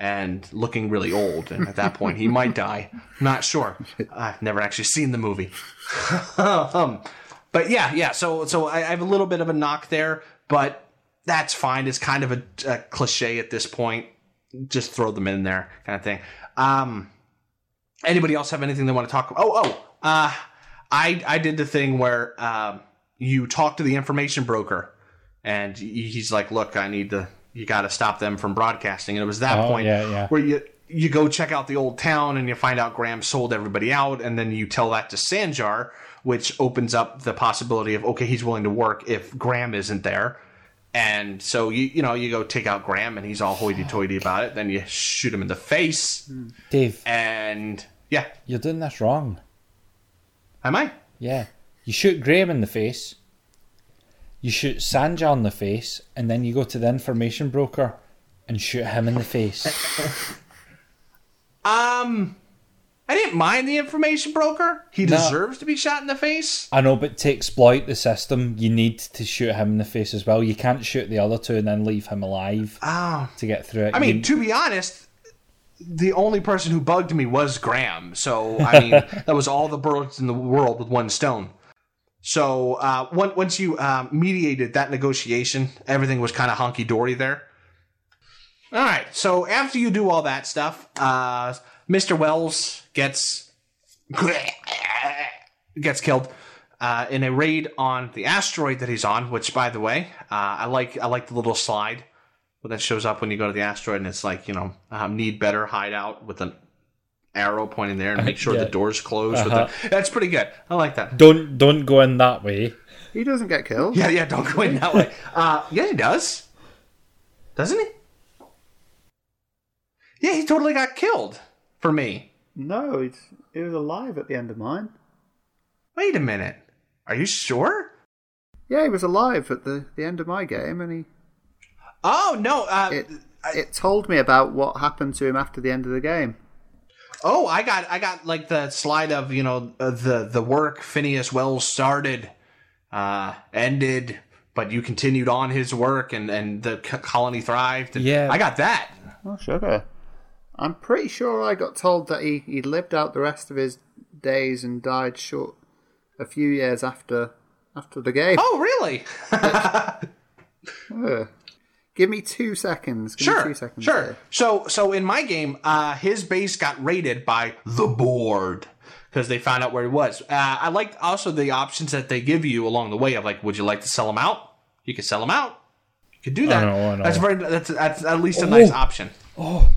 [SPEAKER 1] And looking really old, and at that point he might die. Not sure. [LAUGHS] I've never actually seen the movie. [LAUGHS] um, but yeah, yeah. So so I, I have a little bit of a knock there, but that's fine. It's kind of a, a, cliche at this point. Just throw them in there, kind of thing. Um, anybody else have anything they want to talk about? Oh, oh. Uh, I I did the thing where um, you talk to the information broker, and he's like, "Look, I need to. You got to stop them from broadcasting." And it was that
[SPEAKER 2] Oh,
[SPEAKER 1] point
[SPEAKER 2] yeah, yeah.
[SPEAKER 1] where you you go check out the old town and you find out Graham sold everybody out, and then you tell that to Sanjar, which opens up the possibility of okay, he's willing to work if Graham isn't there. And so you you know you go take out Graham and he's all hoity-toity about it. Then you shoot him in the face,
[SPEAKER 2] Dave,
[SPEAKER 1] and yeah,
[SPEAKER 2] you're doing this wrong.
[SPEAKER 1] am I?
[SPEAKER 2] Yeah. You shoot Graham in the face, you shoot Sanjar in the face, and then you go to the information broker and shoot him in the face. [LAUGHS]
[SPEAKER 1] Um, I didn't mind the information broker. He
[SPEAKER 2] No.
[SPEAKER 1] deserves to be shot in the face.
[SPEAKER 2] I know, but to exploit the system, you need to shoot him in the face as well. You can't shoot the other two and then leave him alive
[SPEAKER 1] Oh,
[SPEAKER 2] to get through it.
[SPEAKER 1] I mean,
[SPEAKER 2] You-
[SPEAKER 1] to be honest, the only person who bugged me was Graham. So I mean, [LAUGHS] that was all the birds in the world with one stone. So uh, once you um, mediated that negotiation, everything was kind of honky dory there. All right. So after you do all that stuff, uh, Mr. Welles gets gets killed uh, in a raid on the asteroid that he's on. Which, by the way, uh, I like. I like the little slide that shows up when you go to the asteroid, and it's like you know um, need better hideout with an arrow pointing there and make sure
[SPEAKER 2] Yeah.
[SPEAKER 1] the door's close.
[SPEAKER 2] Uh-huh.
[SPEAKER 1] the, that's pretty good. I like that.
[SPEAKER 2] don't don't go in that way.
[SPEAKER 3] He doesn't get killed.
[SPEAKER 1] Yeah, yeah. Don't go in that way. Uh, yeah, he does. Doesn't he? Yeah, he totally got killed for me.
[SPEAKER 3] No, he's, he was alive at the end of mine.
[SPEAKER 1] Wait a minute. Are you sure?
[SPEAKER 3] Yeah, he was alive at the, the end of my game, and he
[SPEAKER 1] Oh no. Uh,
[SPEAKER 3] it it told me about what happened to him after the end of the game.
[SPEAKER 1] Oh, I got I got like the slide of you know uh, the the work Phineas Welles started, uh, ended, but you continued on his work and and the colony thrived. And
[SPEAKER 2] Yeah.
[SPEAKER 1] I got that.
[SPEAKER 3] Oh, sugar. I'm pretty sure I got told that he, he lived out the rest of his days and died short a few years after after the game.
[SPEAKER 1] Oh, really? [LAUGHS]
[SPEAKER 3] Ugh. Give me two seconds. Give me
[SPEAKER 1] sure,
[SPEAKER 3] two seconds.
[SPEAKER 1] sure.
[SPEAKER 3] here.
[SPEAKER 1] So so in my game, uh, his base got raided by the board. Because they found out where he was. Uh, I liked also the options that they give you along the way of like, would you like to sell him out? You could sell him out. You could do that.
[SPEAKER 2] know, I know.
[SPEAKER 1] That's very. That's, that's at least a nice option. Oh.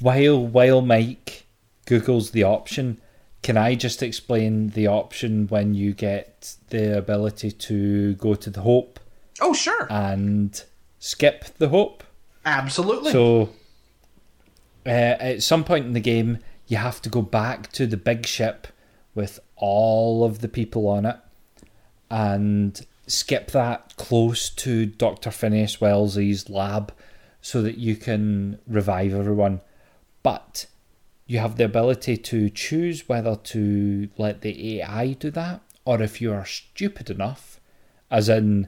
[SPEAKER 2] While while Mike googles the option, can I just explain the option when you get the ability to go to the hope
[SPEAKER 1] Oh, sure.
[SPEAKER 2] and skip the hope?
[SPEAKER 1] Absolutely.
[SPEAKER 2] So uh, at some point in the game, you have to go back to the big ship with all of the people on it and skip that close to Dr. Phineas Welles's lab so that you can revive everyone. But you have the ability to choose whether to let the AI do that or if you are stupid enough, as in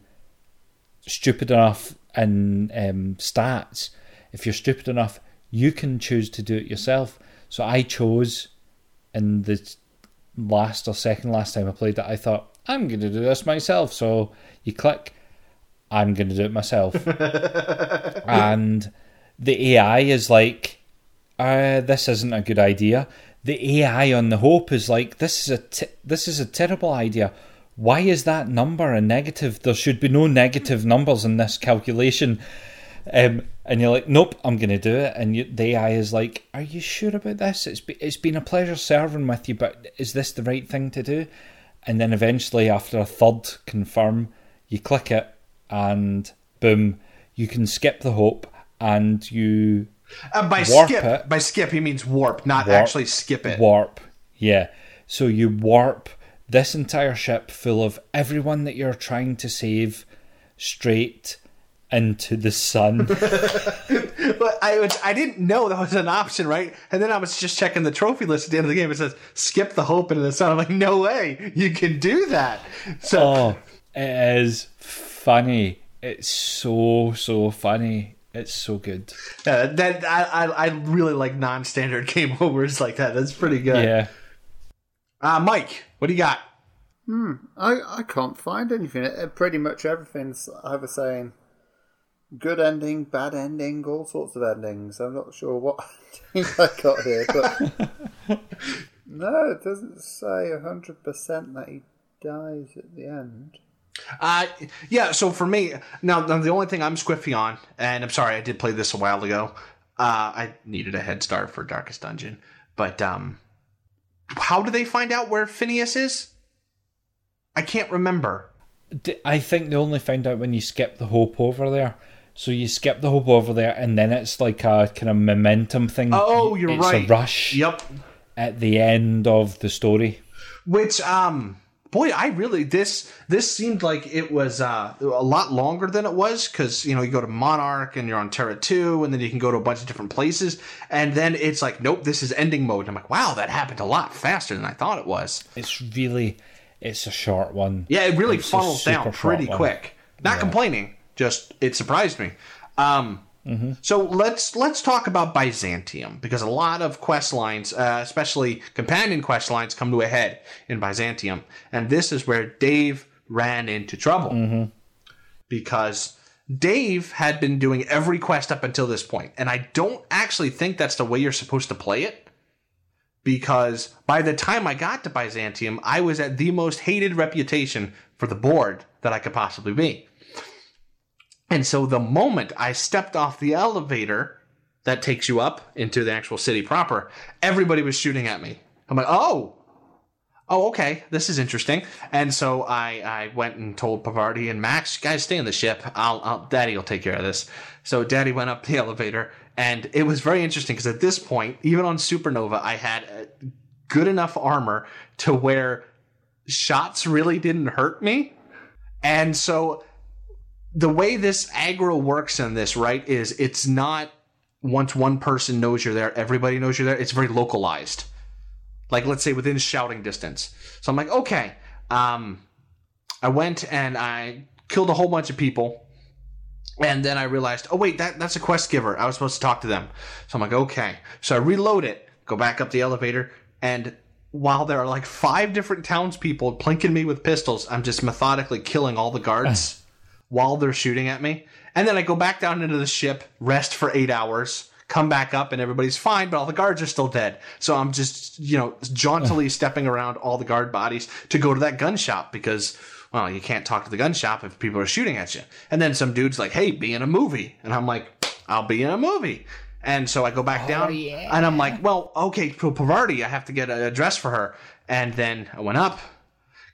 [SPEAKER 2] stupid enough in um, stats, if you're stupid enough, you can choose to do it yourself. So I chose in the last or second last time I played it, I thought, I'm going to do this myself. So you click, I'm going to do it myself. [LAUGHS] and the AI is like, uh, this isn't a good idea. The AI on the Hope is like, this is a t- this is a terrible idea. why is that number a negative? There should be no negative numbers in this calculation. Um, and you're like, nope, I'm going to do it. And you, the AI is like, are you sure about this? It's be, it's been a pleasure serving with you, but is this the right thing to do? And then eventually, after a third confirm, you click it, and boom, you can skip the hope, and you
[SPEAKER 1] Uh, by
[SPEAKER 2] Warp
[SPEAKER 1] skip,
[SPEAKER 2] it.
[SPEAKER 1] by skip, he means warp, not
[SPEAKER 2] Warp.
[SPEAKER 1] actually skip it.
[SPEAKER 2] warp. Yeah. So you warp this entire ship full of everyone that you're trying to save straight into the sun. [LAUGHS] [LAUGHS]
[SPEAKER 1] But I I didn't know that was an option, right? And then I was just checking the trophy list at the end of the game. It says skip the hope into the sun. I'm like, no way, you can do that. So
[SPEAKER 2] oh, it is funny. It's so so funny. It's so good.
[SPEAKER 1] uh, that I, I I really like non-standard [LAUGHS] game overs like that. That's pretty good.
[SPEAKER 2] Yeah.
[SPEAKER 1] Uh, Mike, what do you got?
[SPEAKER 3] Hmm, I, I can't find anything. Uh, Pretty much everything's either saying good ending, bad ending, all sorts of endings. I'm not sure what [LAUGHS] I got here, but [LAUGHS] no, it doesn't say hundred percent that he dies at the end.
[SPEAKER 1] Uh, yeah. So for me, now, now the only thing I'm squiffy on, and I'm sorry, I did play this a while ago. Uh, I needed a head start for Darkest Dungeon, but um, how do they find out where Phineas is? I can't remember.
[SPEAKER 2] I think they only find out when you skip the hope over there. So you skip the hope over there, and then it's like a kind of momentum thing.
[SPEAKER 1] Oh, you're
[SPEAKER 2] it's
[SPEAKER 1] right.
[SPEAKER 2] a rush
[SPEAKER 1] Yep.
[SPEAKER 2] at the end of the story.
[SPEAKER 1] Which um boy, I really this this seemed like it was uh, a lot longer than it was because you know you go to Monarch and you're on Terra Two, and then you can go to a bunch of different places, and then it's like nope, this is ending mode. And I'm like, wow, that happened a lot faster than I thought it was.
[SPEAKER 2] It's really, it's a short one.
[SPEAKER 1] Yeah, it really
[SPEAKER 2] It's
[SPEAKER 1] funnels down pretty quick. Not complaining, just it surprised me. Um, So let's let's talk about Byzantium because a lot of quest lines, uh, especially companion quest lines, come to a head in Byzantium, and this is where Dave ran into trouble. Because Dave had been doing every quest up until this point, and I don't actually think that's the way you're supposed to play it. Because by the time I got to Byzantium, I was at the most hated reputation for the board that I could possibly be. And so the moment I stepped off the elevator that takes you up into the actual city proper, everybody was shooting at me. I'm like, oh, oh, okay, this is interesting. And so I, I went and told Parvati and Max, guys, stay in the ship. I'll, I'll, Daddy will take care of this. So Daddy went up the elevator, and it was very interesting because at this point, even on Supernova, I had uh, good enough armor to where shots really didn't hurt me. And so the way this aggro works in this, right, is it's not once one person knows you're there, everybody knows you're there. It's very localized. Like let's say within shouting distance. So I'm like, okay. Um, I went and I killed a whole bunch of people. And then I realized, oh wait, that that's a quest giver. I was supposed to talk to them. So I'm like, okay. So I reload it, go back up the elevator, and while there are like five different townspeople plinking me with pistols, I'm just methodically killing all the guards [LAUGHS] while they're shooting at me. And then I go back down into the ship, rest for eight hours, come back up, and everybody's fine, but all the guards are still dead. So I'm just, you know, jauntily stepping around all the guard bodies to go to that gun shop because, well, you can't talk to the gun shop if people are shooting at you. And then some dude's like, hey, be in a movie. And I'm like, I'll be in a movie. And so I go back oh, down, and I'm like, well, okay, so Parvati, I have to get a dress for her. And then I went up,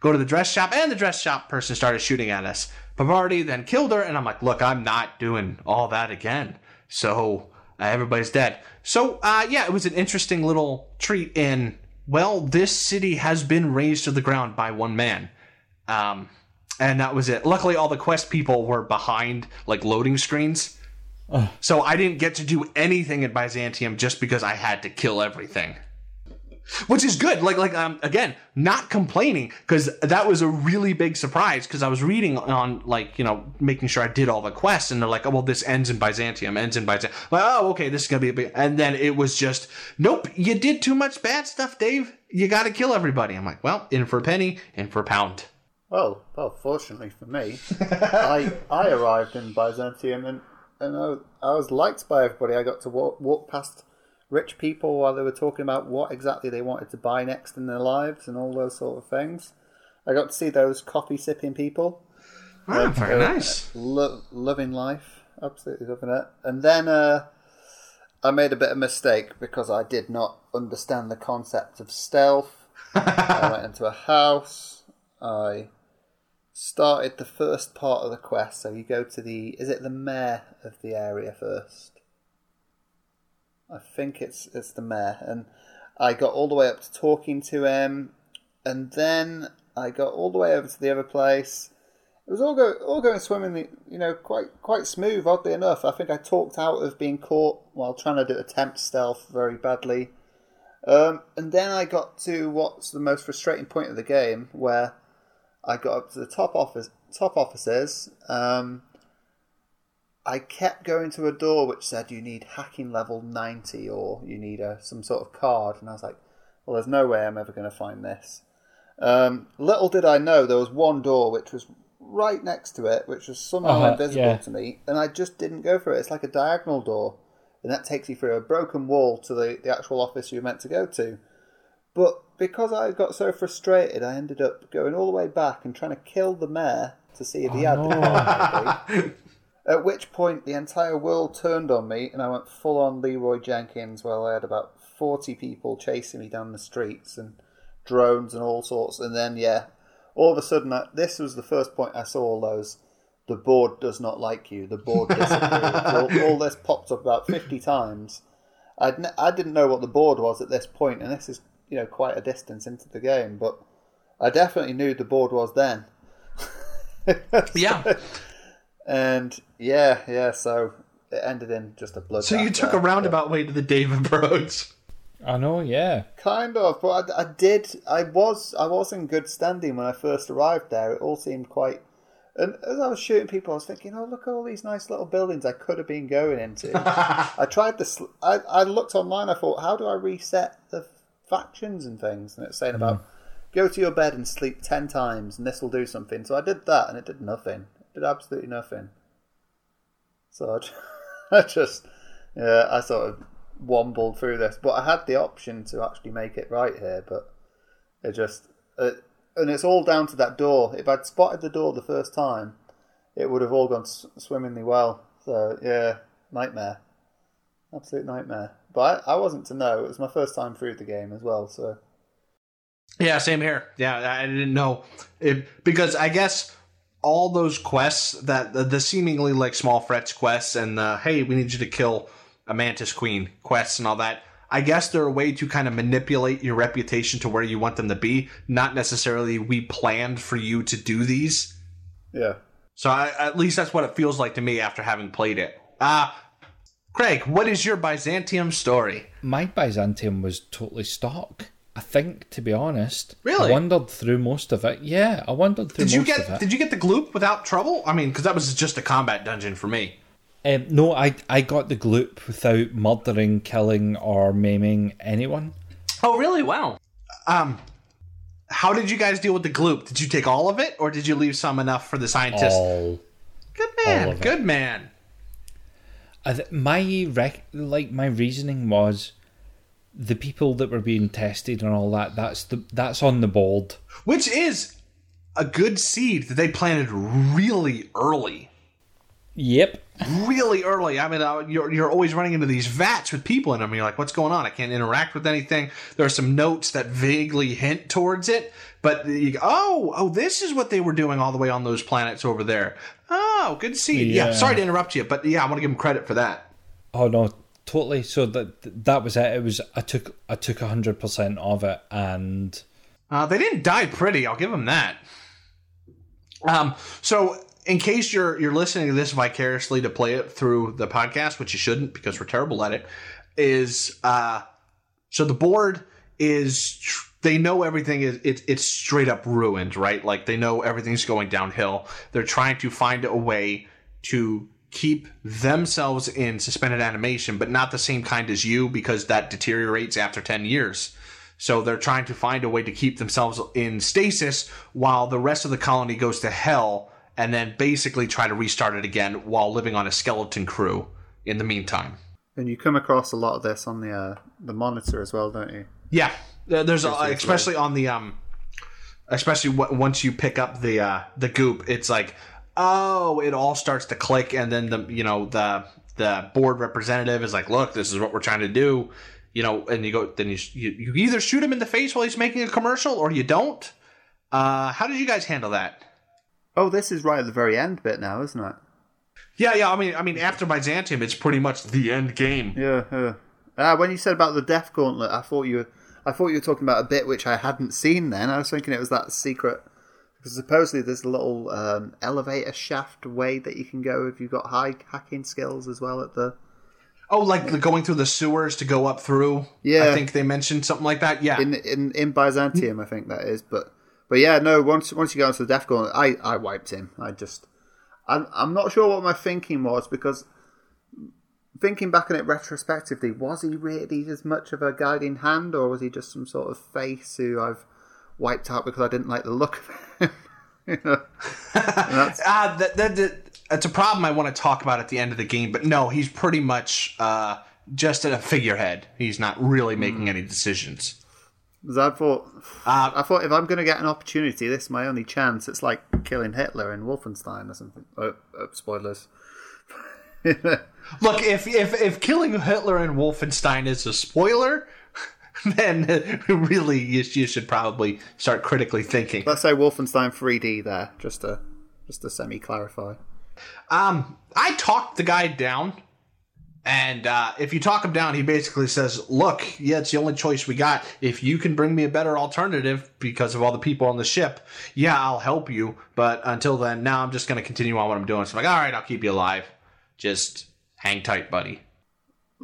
[SPEAKER 1] go to the dress shop, and the dress shop person started shooting at us. Parvati then killed her, and I'm like, look, I'm not doing all that again. So uh, everybody's dead. So uh, yeah, it was an interesting little treat in. Well, this city has been razed to the ground by one man. Um, and that was it. Luckily, all the quest people were behind like loading screens. So I didn't get to do anything in Byzantium just because I had to kill everything. Which is good. Like like um again, not complaining because that was a really big surprise because I was reading on like, you know, making sure I did all the quests and they're like, "Oh, well this ends in Byzantium, ends in Byzantium." Like, "Oh, okay, this is to be a big." And then it was just, "Nope, you did too much bad stuff, Dave. You got to kill everybody." I'm like, "Well, in for a penny, in for a pound."
[SPEAKER 3] Well, well, fortunately for me, [LAUGHS] I I arrived in Byzantium and and I, I was liked by everybody. I got to walk walk past rich people while they were talking about what exactly they wanted to buy next in their lives and all those sort of things. I got to see those coffee sipping people.
[SPEAKER 1] Ah, very
[SPEAKER 3] uh,
[SPEAKER 1] nice.
[SPEAKER 3] Lo- loving life, absolutely loving it. And then uh, I made a bit of mistake because I did not understand the concept of stealth. [LAUGHS] I went into a house. I started the first part of the quest. So you go to the is it the mayor of the area first? I think it's it's the mayor, and I got all the way up to talking to him, and then I got all the way over to the other place. It was all go all going swimmingly, you know, quite quite smooth. Oddly enough, I think I talked out of being caught while trying to do attempt stealth very badly. Um, and then I got to what's the most frustrating point of the game, where I got up to the top office top offices. Um, I kept going to a door which said you need hacking level 90 or you need a, some sort of card. And I was like, well, there's no way I'm ever going to find this. Um, little did I know there was one door which was right next to it, which was somehow
[SPEAKER 2] Uh-huh,
[SPEAKER 3] invisible
[SPEAKER 2] yeah.
[SPEAKER 3] to me. And I just didn't go for it. It's like a diagonal door. And that takes you through a broken wall to the, the actual office you're meant to go to. But because I got so frustrated, I ended up going all the way back and trying to kill the mayor to see if he had the card. [LAUGHS] At which point, the entire world turned on me, and I went full on Leroy Jenkins. Well, I had about forty people chasing me down the streets and drones and all sorts. And then, yeah, all of a sudden, I, this was the first point I saw all those. The board does not like you. The board [LAUGHS] disapproves. all, all this popped up about fifty times. I'd ne- I didn't know what the board was at this point, and this is you know quite a distance into the game, but I definitely knew the board was then. [LAUGHS]
[SPEAKER 1] Yeah.
[SPEAKER 3] And yeah, yeah, so it ended in just a blood.
[SPEAKER 1] So you took a roundabout way to the David Broads.
[SPEAKER 2] I know, yeah.
[SPEAKER 3] Kind of, but I, I did. I was I was in good standing when I first arrived there. It all seemed quite. And as I was shooting people, I was thinking, "Oh, look at all these nice little buildings I could have been going into." [LAUGHS] I tried this. I I looked online. I thought, "How do I reset the factions and things?" And it's saying about hmm. go to your bed and sleep ten times, and this will do something. So I did that, and it did nothing. Did absolutely nothing. So I ju- [LAUGHS] I just, yeah, I sort of wombled through this, but I had the option to actually make it right here, but it just, it, and it's all down to that door. If I'd spotted the door the first time, it would have all gone swimmingly well. So yeah, nightmare, absolute nightmare. But I, I wasn't to know. It was my first time through the game as well. So
[SPEAKER 1] Yeah, same here. Yeah, I didn't know it, because I guess all those quests that the, the seemingly like small frets quests and the hey, we need you to kill a mantis queen quests and all that. I guess they're a way to kind of manipulate your reputation to where you want them to be, not necessarily we planned for you to do these.
[SPEAKER 3] yeah,
[SPEAKER 1] So I, at least that's what it feels like to me after having played it. Uh Craig, what is your Byzantium story?
[SPEAKER 2] My Byzantium was totally stock. I think, to be honest.
[SPEAKER 1] Really?
[SPEAKER 2] I wandered through most of it. Yeah, I wandered through
[SPEAKER 1] Did you
[SPEAKER 2] most
[SPEAKER 1] get
[SPEAKER 2] of it.
[SPEAKER 1] did you get the gloop without trouble? I mean, because that was just a combat dungeon for me.
[SPEAKER 2] Um, no, I I got the gloop without murdering, killing, or maiming anyone.
[SPEAKER 1] Oh, really? Wow. Um, how did you guys deal with the gloop? Did you take all of it, or did you leave some enough for the scientists?
[SPEAKER 2] All.
[SPEAKER 1] Good man.
[SPEAKER 2] all of it.
[SPEAKER 1] Good man.
[SPEAKER 2] I th- my rec- like my reasoning was the people that were being tested and all that. That's the that's on the board.
[SPEAKER 1] Which is a good seed that they planted really early.
[SPEAKER 2] Yep.
[SPEAKER 1] Really early. I mean, uh, you're you're always running into these vats with people in them. You're like, what's going on? I can't interact with anything. There are some notes that vaguely hint towards it, but you go, oh, oh, this is what they were doing all the way on those planets over there. Oh, good seed. Yeah.
[SPEAKER 2] Yeah.
[SPEAKER 1] Sorry to interrupt you, but yeah, I want to give them credit for that.
[SPEAKER 2] Oh no, totally. So that that was it. It was I took I took hundred percent of it, and
[SPEAKER 1] Uh, they didn't die pretty. I'll give them that. Um, so in case you're you're listening to this vicariously to play it through the podcast, which you shouldn't because we're terrible at it, is uh, so the board is they know everything is it's it's straight up ruined, right? Like they know everything's going downhill. They're trying to find a way to keep themselves in suspended animation, but not the same kind as you because that deteriorates after ten years. So they're trying to find a way to keep themselves in stasis while the rest of the colony goes to hell and then basically try to restart it again while living on a skeleton crew in the meantime.
[SPEAKER 3] and you come across a lot of this on the uh, the monitor as well, don't you?
[SPEAKER 1] Yeah, there- there's a,
[SPEAKER 3] Yes, yes,
[SPEAKER 1] especially on the um especially w- once you pick up the uh, the goop. It's like, oh, it all starts to click, and then the you know the the board representative is like, look, this is what we're trying to do, you know, and you go, then you you, you either shoot him in the face while he's making a commercial, or you don't. Uh, how did you guys handle that?
[SPEAKER 3] Oh, this is right at the very end bit now, isn't it?
[SPEAKER 1] Yeah, yeah. I mean, I mean, after Byzantium, it's pretty much the end game.
[SPEAKER 3] Yeah, yeah. Uh, when you said about the Death Gauntlet, I thought you were, I thought you were talking about a bit which I hadn't seen. Then I was thinking it was that secret because supposedly there's a little um, elevator shaft way that you can go if you've got high hacking skills as well at the.
[SPEAKER 1] Oh, like the going through the sewers to go up through.
[SPEAKER 3] Yeah.
[SPEAKER 1] I think they mentioned something like that. Yeah,
[SPEAKER 3] in in in Byzantium, I think that is. But but yeah, no. Once once you go into the Death Gauntlet, I I wiped him. I just I'm I'm not sure what my thinking was because thinking back on it retrospectively, was he really as much of a guiding hand, or was he just some sort of face who I've wiped out because I didn't like the look of him? [LAUGHS] you know? [LAUGHS] that's,
[SPEAKER 1] uh, that, that, that, that's a problem I want to talk about at the end of the game. But no, he's pretty much uh, just a figurehead. He's not really making any decisions.
[SPEAKER 3] I thought
[SPEAKER 1] Uh,
[SPEAKER 3] I thought if I'm going to get an opportunity, this is my only chance. It's like killing Hitler in Wolfenstein or something. Oh, oh, spoilers. [LAUGHS]
[SPEAKER 1] Look, if if if killing Hitler in Wolfenstein is a spoiler, [LAUGHS] then really you, you should probably start critically thinking.
[SPEAKER 3] Let's say Wolfenstein 3D there, just to just to semi clarify.
[SPEAKER 1] Um, I talked the guy down, and uh, if you talk him down, he basically says, "Look, yeah, it's the only choice we got. If you can bring me a better alternative because of all the people on the ship, yeah, I'll help you. But until then, now I'm just going to continue on what I'm doing. So I'm like, all right, I'll keep you alive. Just hang tight, buddy."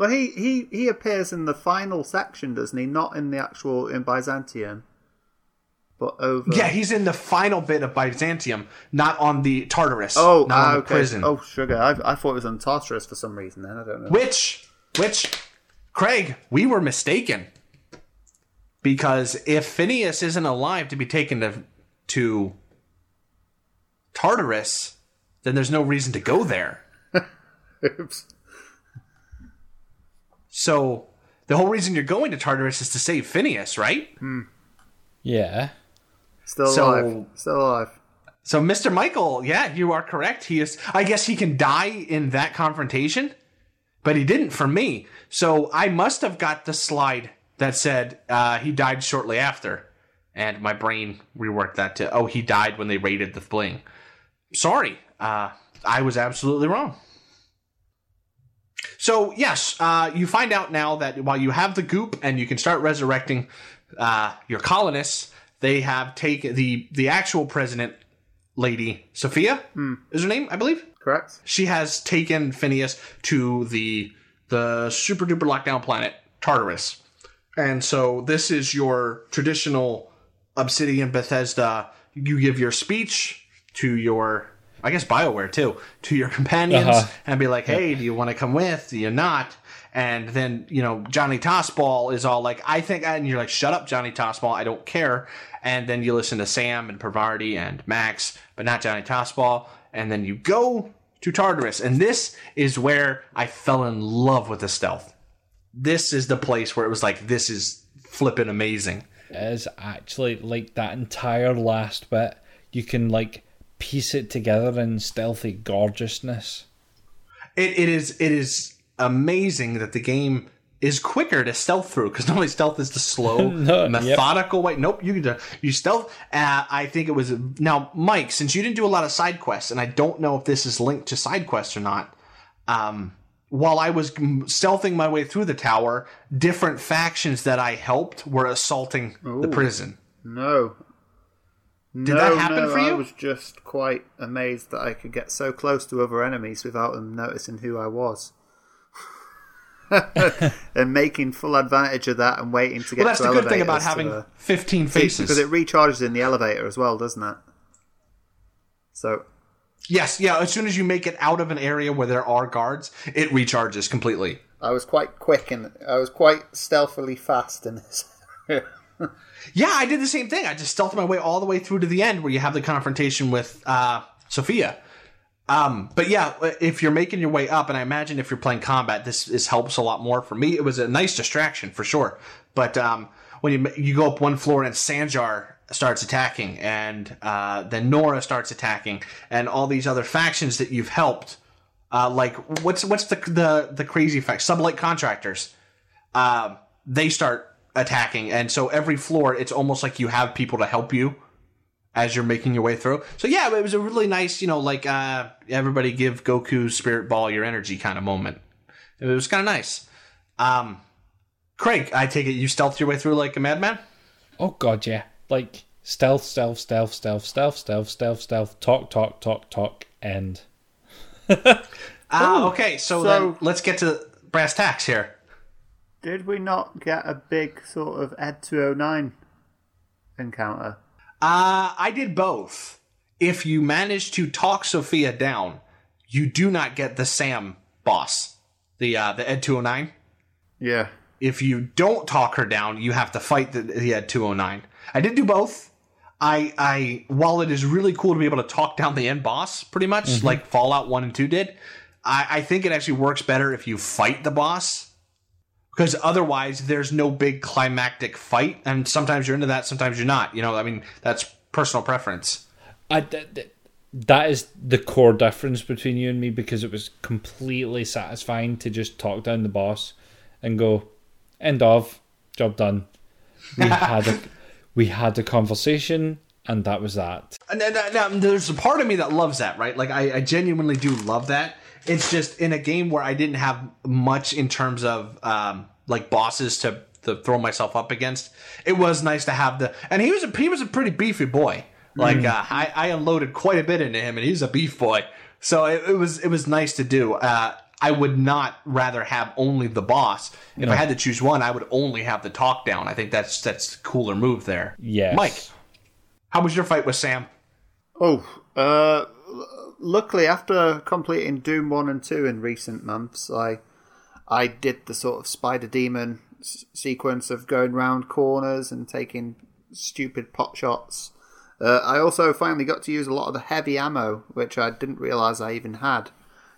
[SPEAKER 3] Well, he, he, he appears in the final section, doesn't he? Not in the actual in Byzantium, but over.
[SPEAKER 1] Yeah, he's in the final bit of Byzantium, not on the Tartarus.
[SPEAKER 3] Oh,
[SPEAKER 1] not
[SPEAKER 3] ah,
[SPEAKER 1] on the
[SPEAKER 3] okay.
[SPEAKER 1] prison.
[SPEAKER 3] Oh, sugar. I, I thought it was on Tartarus for some reason. Then I don't know.
[SPEAKER 1] Which, which, Craig, we were mistaken. Because if Phineas isn't alive to be taken to, to Tartarus, then there's no reason to go there. [LAUGHS]
[SPEAKER 3] Oops.
[SPEAKER 1] So the whole reason you're going to Tartarus is to save Phineas, right?
[SPEAKER 2] Yeah.
[SPEAKER 3] Still
[SPEAKER 1] So-
[SPEAKER 3] alive. Still alive.
[SPEAKER 1] So Mr. Michael, yeah, you are correct. He is. I guess he can die in that confrontation, but he didn't for me. So I must have got the slide that said uh, he died shortly after, and my brain reworked that to oh he died when they raided the bling. Sorry, uh, I was absolutely wrong. So yes, uh, you find out now that while you have the goop and you can start resurrecting uh, your colonists, they have taken the the actual president lady Sophia is her name, I believe.
[SPEAKER 3] Correct.
[SPEAKER 1] She has taken Phineas to the the super duper lockdown planet Tartarus, and so this is your traditional Obsidian Bethesda. You give your speech to your, I guess Bioware too, to your [LAUGHS] companions,
[SPEAKER 2] Uh-huh.
[SPEAKER 1] and be like, "Hey, do you want to come with? Do you not?" And then you know Johnny Tossball is all like, "I think," and you're like, "Shut up, Johnny Tossball! I don't care." And then you listen to Sam and Parvati and Max, but not Johnny Tossball. And then you go to Tartarus, and this is where I fell in love with the stealth. This is the place where it was like, "This is flipping amazing."
[SPEAKER 2] It is actually like that entire last bit. You can like piece it together in stealthy gorgeousness.
[SPEAKER 1] It, it is it is amazing that the game is quicker to stealth through because normally stealth is the slow, [LAUGHS]
[SPEAKER 2] No, yep.
[SPEAKER 1] methodical way. Nope, you can you stealth. Uh, I think it was now Mike. Since you didn't do a lot of side quests, and I don't know if this is linked to side quests or not. Um, while I was stealthing my way through the tower, different factions that I helped were assaulting the prison.
[SPEAKER 3] No.
[SPEAKER 1] Did
[SPEAKER 3] no,
[SPEAKER 1] that happen
[SPEAKER 3] no,
[SPEAKER 1] for you?
[SPEAKER 3] I was just quite amazed that I could get so close to other enemies without them noticing who I was. [LAUGHS] and making full advantage of that and waiting to get
[SPEAKER 1] Well, that's
[SPEAKER 3] to
[SPEAKER 1] the good thing about having
[SPEAKER 3] the-
[SPEAKER 1] 15 faces.
[SPEAKER 3] because it recharges in the elevator as well, doesn't it? So
[SPEAKER 1] yes, yeah. As soon as you make it out of an area where there are guards, it recharges completely.
[SPEAKER 3] I was quite quick and I was quite stealthily fast in this. [LAUGHS]
[SPEAKER 1] Yeah, I did the same thing. I just stealthed my way all the way through to the end where you have the confrontation with uh, Sophia. Um, but yeah, if you're making your way up, and I imagine if you're playing combat, this, this helps a lot more. For me, it was a nice distraction for sure. But um, when you you go up one floor and Sanjar starts attacking, and uh, then Nora starts attacking, and all these other factions that you've helped. Uh, like what's what's the the the crazy fact? Sublight contractors. Uh, they start attacking, and so every floor, it's almost like you have people to help you as you're making your way through. So yeah, it was a really nice, you know, like uh, everybody give Goku Spirit Ball your energy kind of moment. It was kind of nice. Um, Craig, I take it you stealthed your way through like a madman.
[SPEAKER 2] Oh god, yeah. Like stealth, stealth, stealth, stealth, stealth, stealth, stealth, stealth, talk, talk, talk, talk, end. [LAUGHS]
[SPEAKER 1] Ah, okay. So,
[SPEAKER 3] so-
[SPEAKER 1] then let's get to brass tacks here.
[SPEAKER 3] Did we not get a big sort of Ed 209 encounter?
[SPEAKER 1] Uh, I did both. If you manage to talk Sophia down, you do not get the Sam boss, the uh, the Ed two hundred nine.
[SPEAKER 3] Yeah.
[SPEAKER 1] If you don't talk her down, you have to fight the, the Ed two hundred nine. I did do both. I I while it is really cool to be able to talk down the end boss, pretty much like Fallout one and two did. I, I think it actually works better if you fight the boss because otherwise there's no big climactic fight and sometimes you're into that sometimes you're not you know i mean that's personal preference
[SPEAKER 2] I, th- th- that is the core difference between you and me because it was completely satisfying to just talk down the boss and go, end of, job done. We [LAUGHS] had a we had a conversation and that was that.
[SPEAKER 1] and, and, and, um, there's a part of me that loves that right like I, I genuinely do love that it's just in a game where i didn't have much in terms of um, like bosses to, to throw myself up against it was nice to have the and he was a he was a pretty beefy boy like uh, I, I unloaded quite a bit into him and he's a beef boy so it, it was it was nice to do uh, I would not rather have only the boss. If I had to choose one, I would only have the talk down. I think that's that's a cooler move there.
[SPEAKER 2] Yes.
[SPEAKER 1] Mike, how was your fight with Sam?
[SPEAKER 3] Oh, uh, l- luckily after completing Doom 1 and 2 in recent months, I I did the sort of Spider Demon s- sequence of going round corners and taking stupid pot shots. Uh, I also finally got to use a lot of the heavy ammo, which I didn't realize I even had.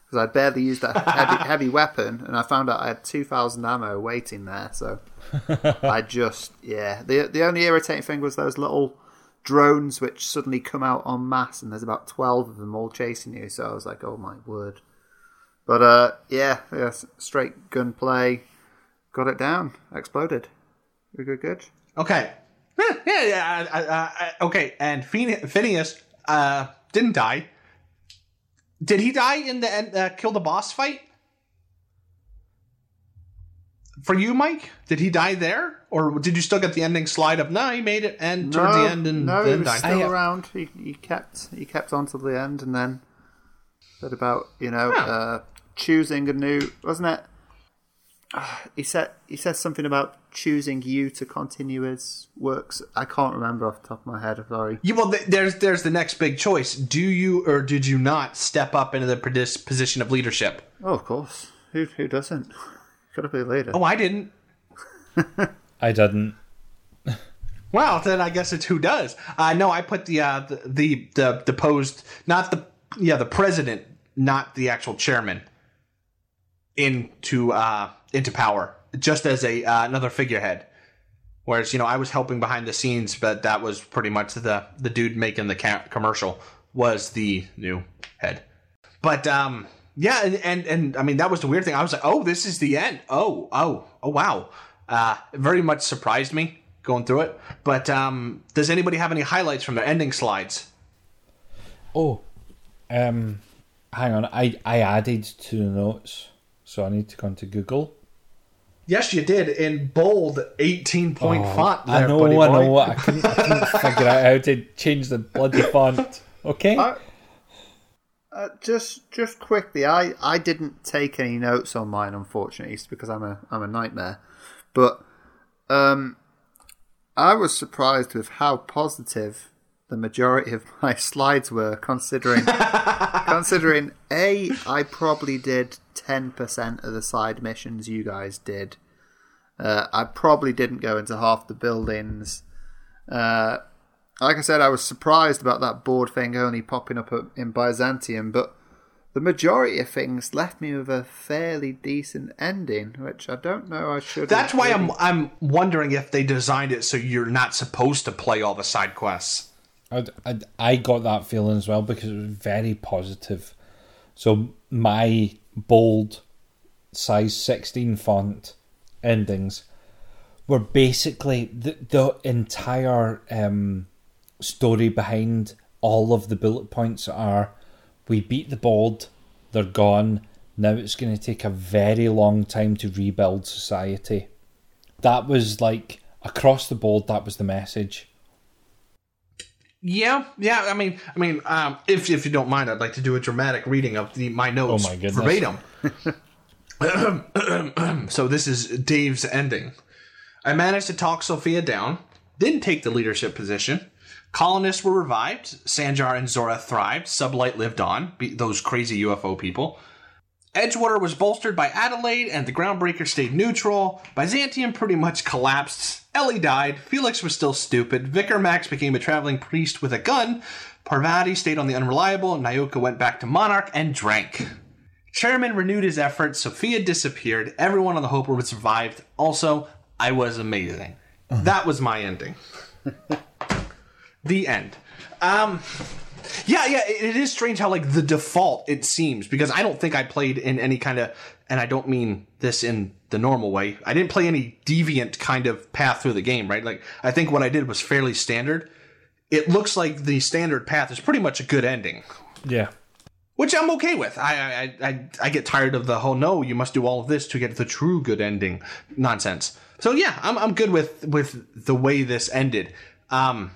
[SPEAKER 3] Because I barely used that heavy, [LAUGHS] heavy weapon, and I found out I had 2,000 ammo waiting there, so [LAUGHS] I just, yeah. The, the only irritating thing was those little drones which suddenly come out en masse, and there's about 12 of them all chasing you, so I was like, oh my word. But uh, yeah, yeah, straight gunplay, got it down, exploded. Good, good, good.
[SPEAKER 1] Okay. Yeah, yeah, yeah. I, I, I, okay, and Phineas uh, didn't die. Did he die in the end, uh, kill the boss fight? For you, Mike, did he die there, or did you still get the ending slide of no? He made it and toward the end and
[SPEAKER 3] no, he was
[SPEAKER 1] died.
[SPEAKER 3] still
[SPEAKER 2] I, uh,
[SPEAKER 3] around. He, he kept he kept on to the end, and then said about you know
[SPEAKER 1] Huh.
[SPEAKER 3] uh, choosing a new wasn't it? Ah, [SIGHS] he said he said something about choosing you to continue his works. I can't remember off the top of my head. Sorry.
[SPEAKER 1] Yeah, well, th- there's there's the next big choice. Do you or did you not step up into the predis- position of leadership?
[SPEAKER 3] Oh, of course. Who who doesn't? [LAUGHS] Got have be later.
[SPEAKER 1] Oh, I didn't. [LAUGHS]
[SPEAKER 2] I didn't.
[SPEAKER 1] Well, then I guess it's who does. Uh, no, I put the uh, the, the the deposed, not the yeah the president, not the actual chairman, into uh, into power, just as a uh, another figurehead. Whereas you know I was helping behind the scenes, but that was pretty much the the dude making the ca- commercial was the new head. But um, yeah, and, and and I mean that was the weird thing. I was like, oh, this is the end. Oh, oh, oh, wow. Uh, very much surprised me going through it. But um, does anybody have any highlights from their ending slides?
[SPEAKER 2] Oh, um, hang on. I I added to the notes, so I need to go into Google.
[SPEAKER 1] Yes, you did in bold, eighteen point font.
[SPEAKER 2] I
[SPEAKER 1] there,
[SPEAKER 2] know,
[SPEAKER 1] buddy
[SPEAKER 2] I know. I couldn't, I couldn't [LAUGHS] figure out how to change the bloody font. Okay.
[SPEAKER 3] I- Uh, just just quickly, I, I didn't take any notes on mine, unfortunately, because I'm a I'm a nightmare. But um, I was surprised with how positive the majority of [LAUGHS] my slides were, considering [LAUGHS] considering a I probably did ten percent of the side missions you guys did. Uh, I probably didn't go into half the buildings. Uh, like I said, I was surprised about that board thing only popping up in Byzantium, but the majority of things left me with a fairly decent ending, which I don't know I should.
[SPEAKER 1] That's why
[SPEAKER 3] really...
[SPEAKER 1] I'm I'm wondering if they designed it so you're not supposed to play all the side quests.
[SPEAKER 2] I, I, I got that feeling as well because it was very positive. So my bold size 16 font endings were basically the, the entire um, story behind all of the bullet points are we beat the board, they're gone. Now it's going to take a very long time to rebuild society. That was like across the board. That was the message.
[SPEAKER 1] Yeah, yeah. I mean, I mean, um, if if you don't mind, I'd like to do a dramatic reading of the my notes
[SPEAKER 2] oh my
[SPEAKER 1] verbatim. [CLEARS THROAT] so this is Dave's ending. I managed to talk Sophia down. Didn't take the leadership position. Colonists were revived. Sanjar and Zora thrived. Sublight lived on. Those crazy UFO people. Edgewater was bolstered by Adelaide, and the Groundbreaker stayed neutral. Byzantium pretty much collapsed. Ellie died. Felix was still stupid. Vicar Max became a traveling priest with a gun. Parvati stayed on the Unreliable. Nyoka went back to Monarch and drank. Chairman renewed his efforts. Sophia disappeared. Everyone on the Hope Orbit survived. Also, I was amazing. Uh-huh. That was my ending. [LAUGHS] the end. Um, yeah, yeah, it is strange how like the default it seems because I don't think I played in any kind of, and I don't mean this in the normal way. I didn't play any deviant kind of path through the game, right? Like I think what I did was fairly standard. It looks like the standard path is pretty much a good ending.
[SPEAKER 2] Yeah.
[SPEAKER 1] Which I'm okay with. I I I, I get tired of the whole no, you must do all of this to get the true good ending nonsense. So yeah, I'm I'm good with with the way this ended. Um,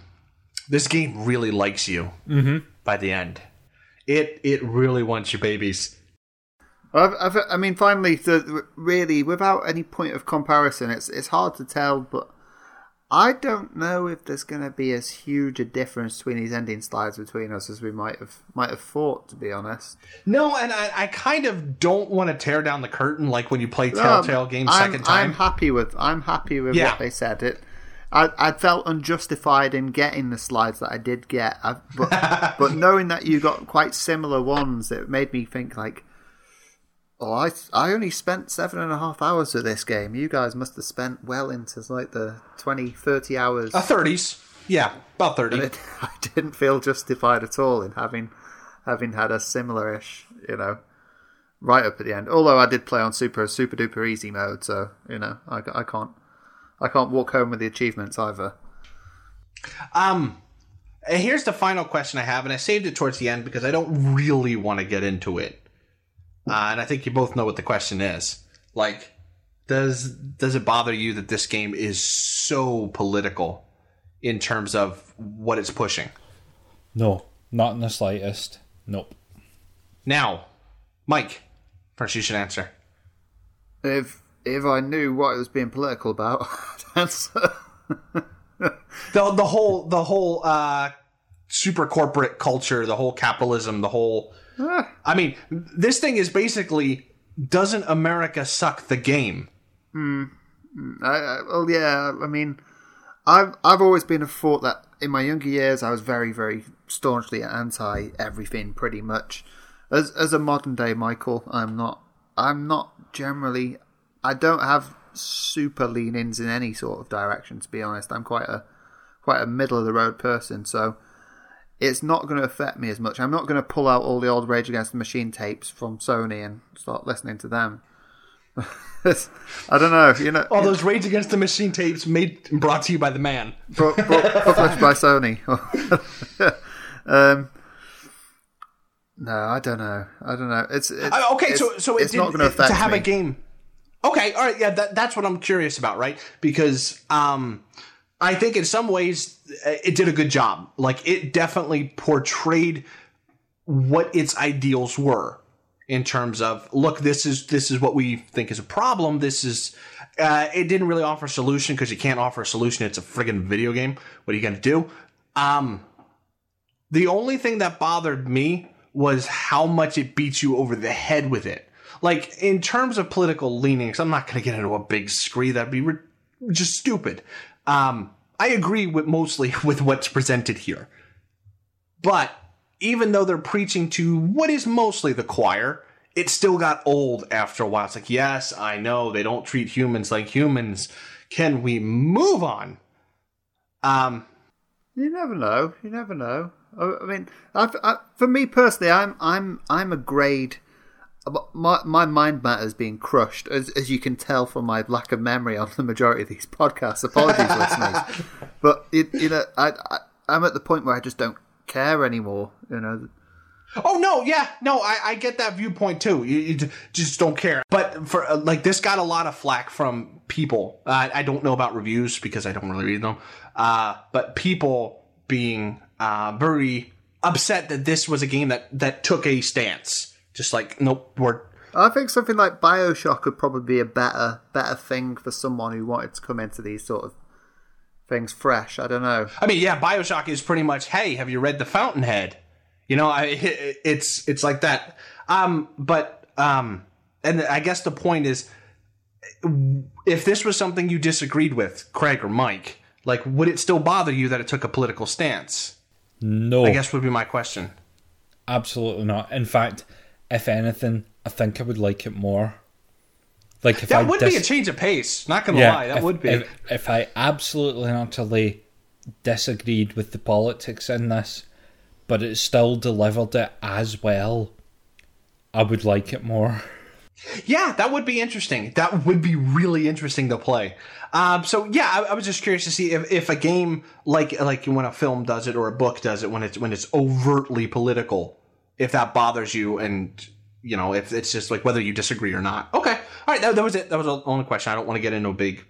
[SPEAKER 1] this game really likes you
[SPEAKER 2] mm-hmm.
[SPEAKER 1] by the end. It it really wants your babies.
[SPEAKER 3] I've, I've, i mean, finally, the, really, without any point of comparison, it's it's hard to tell, but I don't know if there's going to be as huge a difference between these ending slides between us as we might have might have thought, to be honest.
[SPEAKER 1] No, and I, I kind of don't want to tear down the curtain like when you play Telltale um, games
[SPEAKER 3] I'm,
[SPEAKER 1] second time.
[SPEAKER 3] I'm happy with I'm happy with yeah. what they said. It I, I felt unjustified in getting the slides that I did get, I, but, [LAUGHS] but knowing that you got quite similar ones, it made me think like, oh, I I only spent seven and a half hours with this game. You guys must have spent well into like the 20, 30 hours.
[SPEAKER 1] Uh, 30s. Yeah, about 30.
[SPEAKER 3] It, [LAUGHS] I didn't feel justified at all in having having had a similar-ish, you know, right up at the end. Although I did play on super super duper easy mode, so you know, I, I can't I can't walk home with the achievements either.
[SPEAKER 1] Um, here's the final question I have, and I saved it towards the end because I don't really want to get into it. Uh, and I think you both know what the question is. Like, does does it bother you that this game is so political in terms of what it's pushing?
[SPEAKER 2] No, not in the slightest. Nope.
[SPEAKER 1] Now, Mike, first you should answer.
[SPEAKER 3] If if I knew what it was being political about, [LAUGHS] that's
[SPEAKER 1] the the whole the whole uh, super corporate culture, the whole capitalism, the whole. Ah. I mean, this thing is basically doesn't America suck the game?
[SPEAKER 3] Hmm. I, I, well, yeah. I mean, I've I've always been a thought that in my younger years I was very very staunchly anti everything, pretty much. As as a modern day Michael, I'm not. I'm not generally I don't have super lean-ins in any sort of direction. To be honest, I'm quite a quite a middle of the road person, so it's not going to affect me as much. I'm not going to pull out all the old Rage Against the Machine tapes from Sony and start listening to them. [LAUGHS] I don't know, you know.
[SPEAKER 1] All those Rage Against the Machine tapes made brought to you by the man,
[SPEAKER 3] brought, brought, published by Sony. [LAUGHS] um, no, I don't know. I don't know. It's, it's
[SPEAKER 1] okay. So, so it's not going to affect to have me. a game. Okay, all right, yeah, that, that's what I'm curious about, right? Because um, I think in some ways uh, it did a good job. Like it definitely portrayed what its ideals were in terms of look, this is this is what we think is a problem. This is uh, it didn't really offer a solution because you can't offer a solution. It's a friggin' video game. What are you gonna do? Um, the only thing that bothered me was how much it beats you over the head with it like in terms of political leanings, I'm not going to get into a big scree. That'd be re- just stupid. Um, I agree with mostly [LAUGHS] with what's presented here, but even though they're preaching to what is mostly the choir, it still got old after a while. It's like, yes, I know they don't treat humans like humans. Can we move on? Um,
[SPEAKER 3] You never know. You never know. I, mean, I, I, for me personally, I'm I'm I'm a grade. My my mind matter is being crushed, as as you can tell from my lack of memory on the majority of these [LAUGHS] podcasts. Apologies, [LAUGHS] listeners, but it, you know, I, I I'm at the point where I just don't care anymore. You know,
[SPEAKER 1] Oh no, yeah, no, I, I get that viewpoint too. You, you just don't care. But for uh, like this got a lot of flack from people. Uh, I don't know about reviews because I don't really read them. Uh, but people being uh, very upset that this was a game that that took a stance. Just like nope, we're
[SPEAKER 3] I think something like Bioshock would probably be a better better thing for someone who wanted to come into these sort of things fresh. I don't know.
[SPEAKER 1] I mean, yeah, Bioshock is pretty much, hey, have you read The Fountainhead? You know, I, [LAUGHS] it's it's like that. Um, but um, and I guess the point is, if this was something you disagreed with, Craig or Mike, like, would it still bother you that it took a political stance?
[SPEAKER 2] No,
[SPEAKER 1] I guess would be my question.
[SPEAKER 2] absolutely not. In fact, if anything, I think I would like it more. Like if
[SPEAKER 1] That
[SPEAKER 2] I
[SPEAKER 1] would
[SPEAKER 2] dis-
[SPEAKER 1] be a change of pace. Not gonna
[SPEAKER 2] yeah,
[SPEAKER 1] lie, that
[SPEAKER 2] if,
[SPEAKER 1] would be.
[SPEAKER 2] If, if I absolutely and utterly disagreed with the politics in this, but it still delivered it as well, I would like it more.
[SPEAKER 1] Yeah, that would be interesting. That would be really interesting to play. Um, so yeah, I, I was just curious to see if, if a game like like when a film does it or a book does it when it's when it's overtly political, if that bothers you and you know if it's just like whether you disagree or not. Okay, all right, that, that was it. That was the only question. I don't want to get into a big.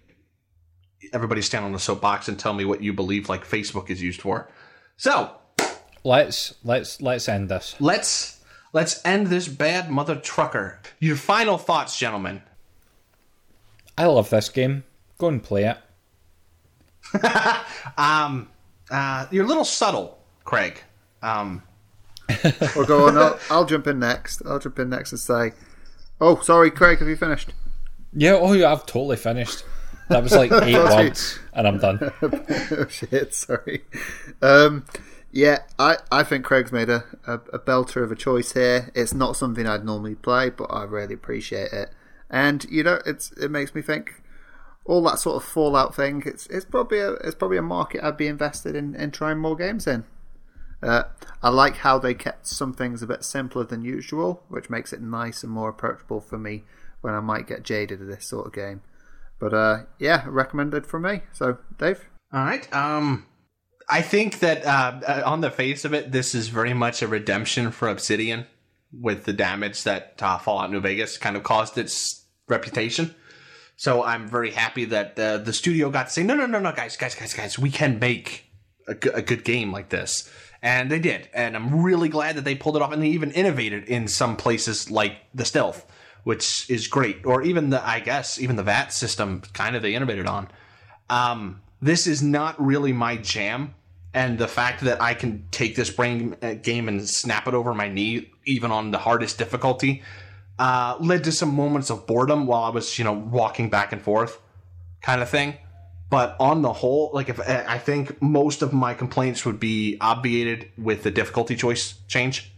[SPEAKER 1] Everybody stand on the soapbox and tell me what you believe like Facebook is used for. So
[SPEAKER 2] Let's let's let's end this.
[SPEAKER 1] let's let's end this bad mother trucker. Your final thoughts, gentlemen.
[SPEAKER 2] I love this game. Go and play it. [LAUGHS]
[SPEAKER 1] Um, uh, you're a little subtle, Craig. Um,
[SPEAKER 3] Or go on. I'll, I'll jump in next. I'll jump in next and say, "Oh, sorry, Craig. Have you finished?"
[SPEAKER 2] Yeah, oh yeah, I've totally finished. That was like [LAUGHS] eight words, and I'm done. [LAUGHS]
[SPEAKER 3] oh shit, sorry. Um, yeah, I, I think Craig's made a, a, a belter of a choice here. It's not something I'd normally play, but I really appreciate it. And you know, it's it makes me think all that sort of Fallout thing. It's it's probably a it's probably a market I'd be invested in in trying more games in. Uh, I like how they kept some things a bit simpler than usual, which makes it nice and more approachable for me when I might get jaded of this sort of game. But uh, yeah, recommended for me. So, Dave.
[SPEAKER 1] all right. Um, I think that uh, uh, on the face of it, this is very much a redemption for Obsidian with the damage that uh, Fallout New Vegas kind of caused its reputation. So I'm very happy that uh, the studio got to say, no, no, no, no, guys, guys, guys, guys, we can make a, go- a good game like this. And they did. And I'm really glad that they pulled it off and they even innovated in some places like the stealth, which is great. Or even the, I guess, even the VAT system kind of they innovated on. Um, this is not really my jam. And the fact that I can take this brain uh, game and snap it over my knee, even on the hardest difficulty, uh, led to some moments of boredom while I was, you know, walking back and forth, kind of thing. But on the whole, like if I think most of my complaints would be obviated with the difficulty choice change.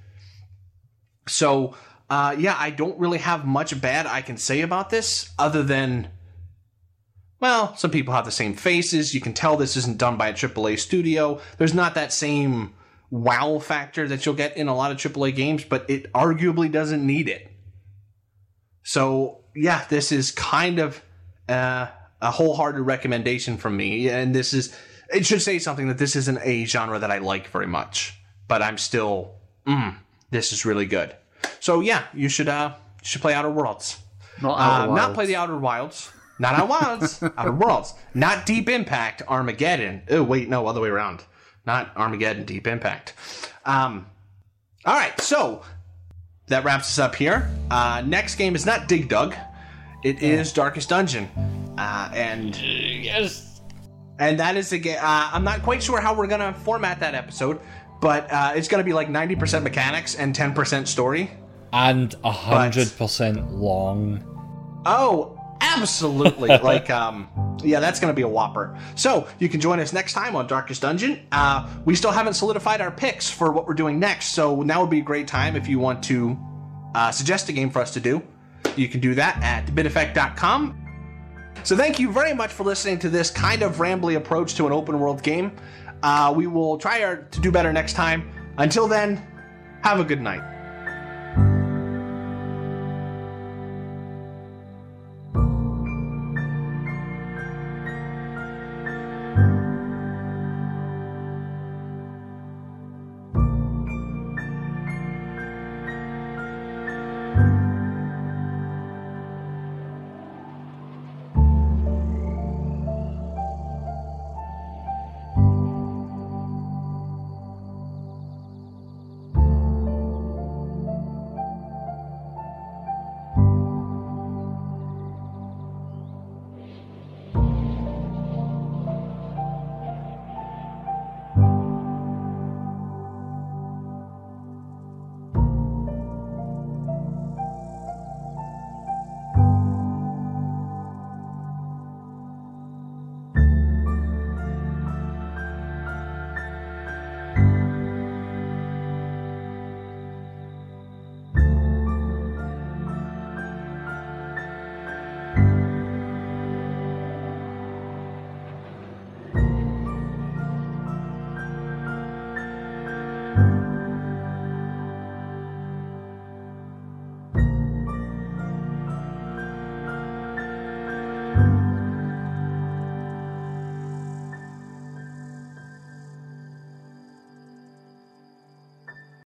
[SPEAKER 1] So, uh, yeah, I don't really have much bad I can say about this, other than, well, some people have the same faces. You can tell this isn't done by a AAA studio. There's not that same wow factor that you'll get in a lot of AAA games, but it arguably doesn't need it. So yeah, this is kind of uh, a wholehearted recommendation from me, and this is it should say something that this isn't a genre that I like very much, but I'm still mm, this is really good. So yeah, you should uh you should play Outer Worlds.
[SPEAKER 3] Not
[SPEAKER 1] Uh,
[SPEAKER 3] Outer
[SPEAKER 1] not play the Outer Wilds. Not Outer Wilds. [LAUGHS] Outer Worlds. Not Deep Impact. Armageddon. Oh wait, no, other way around. Not Armageddon. Deep Impact. Um. All right, so that wraps us up here. Uh, next game is not Dig Dug. It is Darkest Dungeon, uh, and
[SPEAKER 2] Yes.
[SPEAKER 1] and that is again. Uh, I'm not quite sure how we're gonna format that episode, but uh, it's gonna be like 90% mechanics and 10% story.
[SPEAKER 2] And a hundred percent long.
[SPEAKER 1] Oh, absolutely. [LAUGHS] like, um, Yeah, that's going to be a whopper. So you can join us next time on Darkest Dungeon. Uh, we still haven't solidified our picks for what we're doing next, so now would be a great time if you want to uh, suggest a game for us to do. You can do that at biteffect.com. So thank you very much for listening to this kind of rambly approach to an open world game. Uh, we will try our, to do better next time. Until then, have a good night.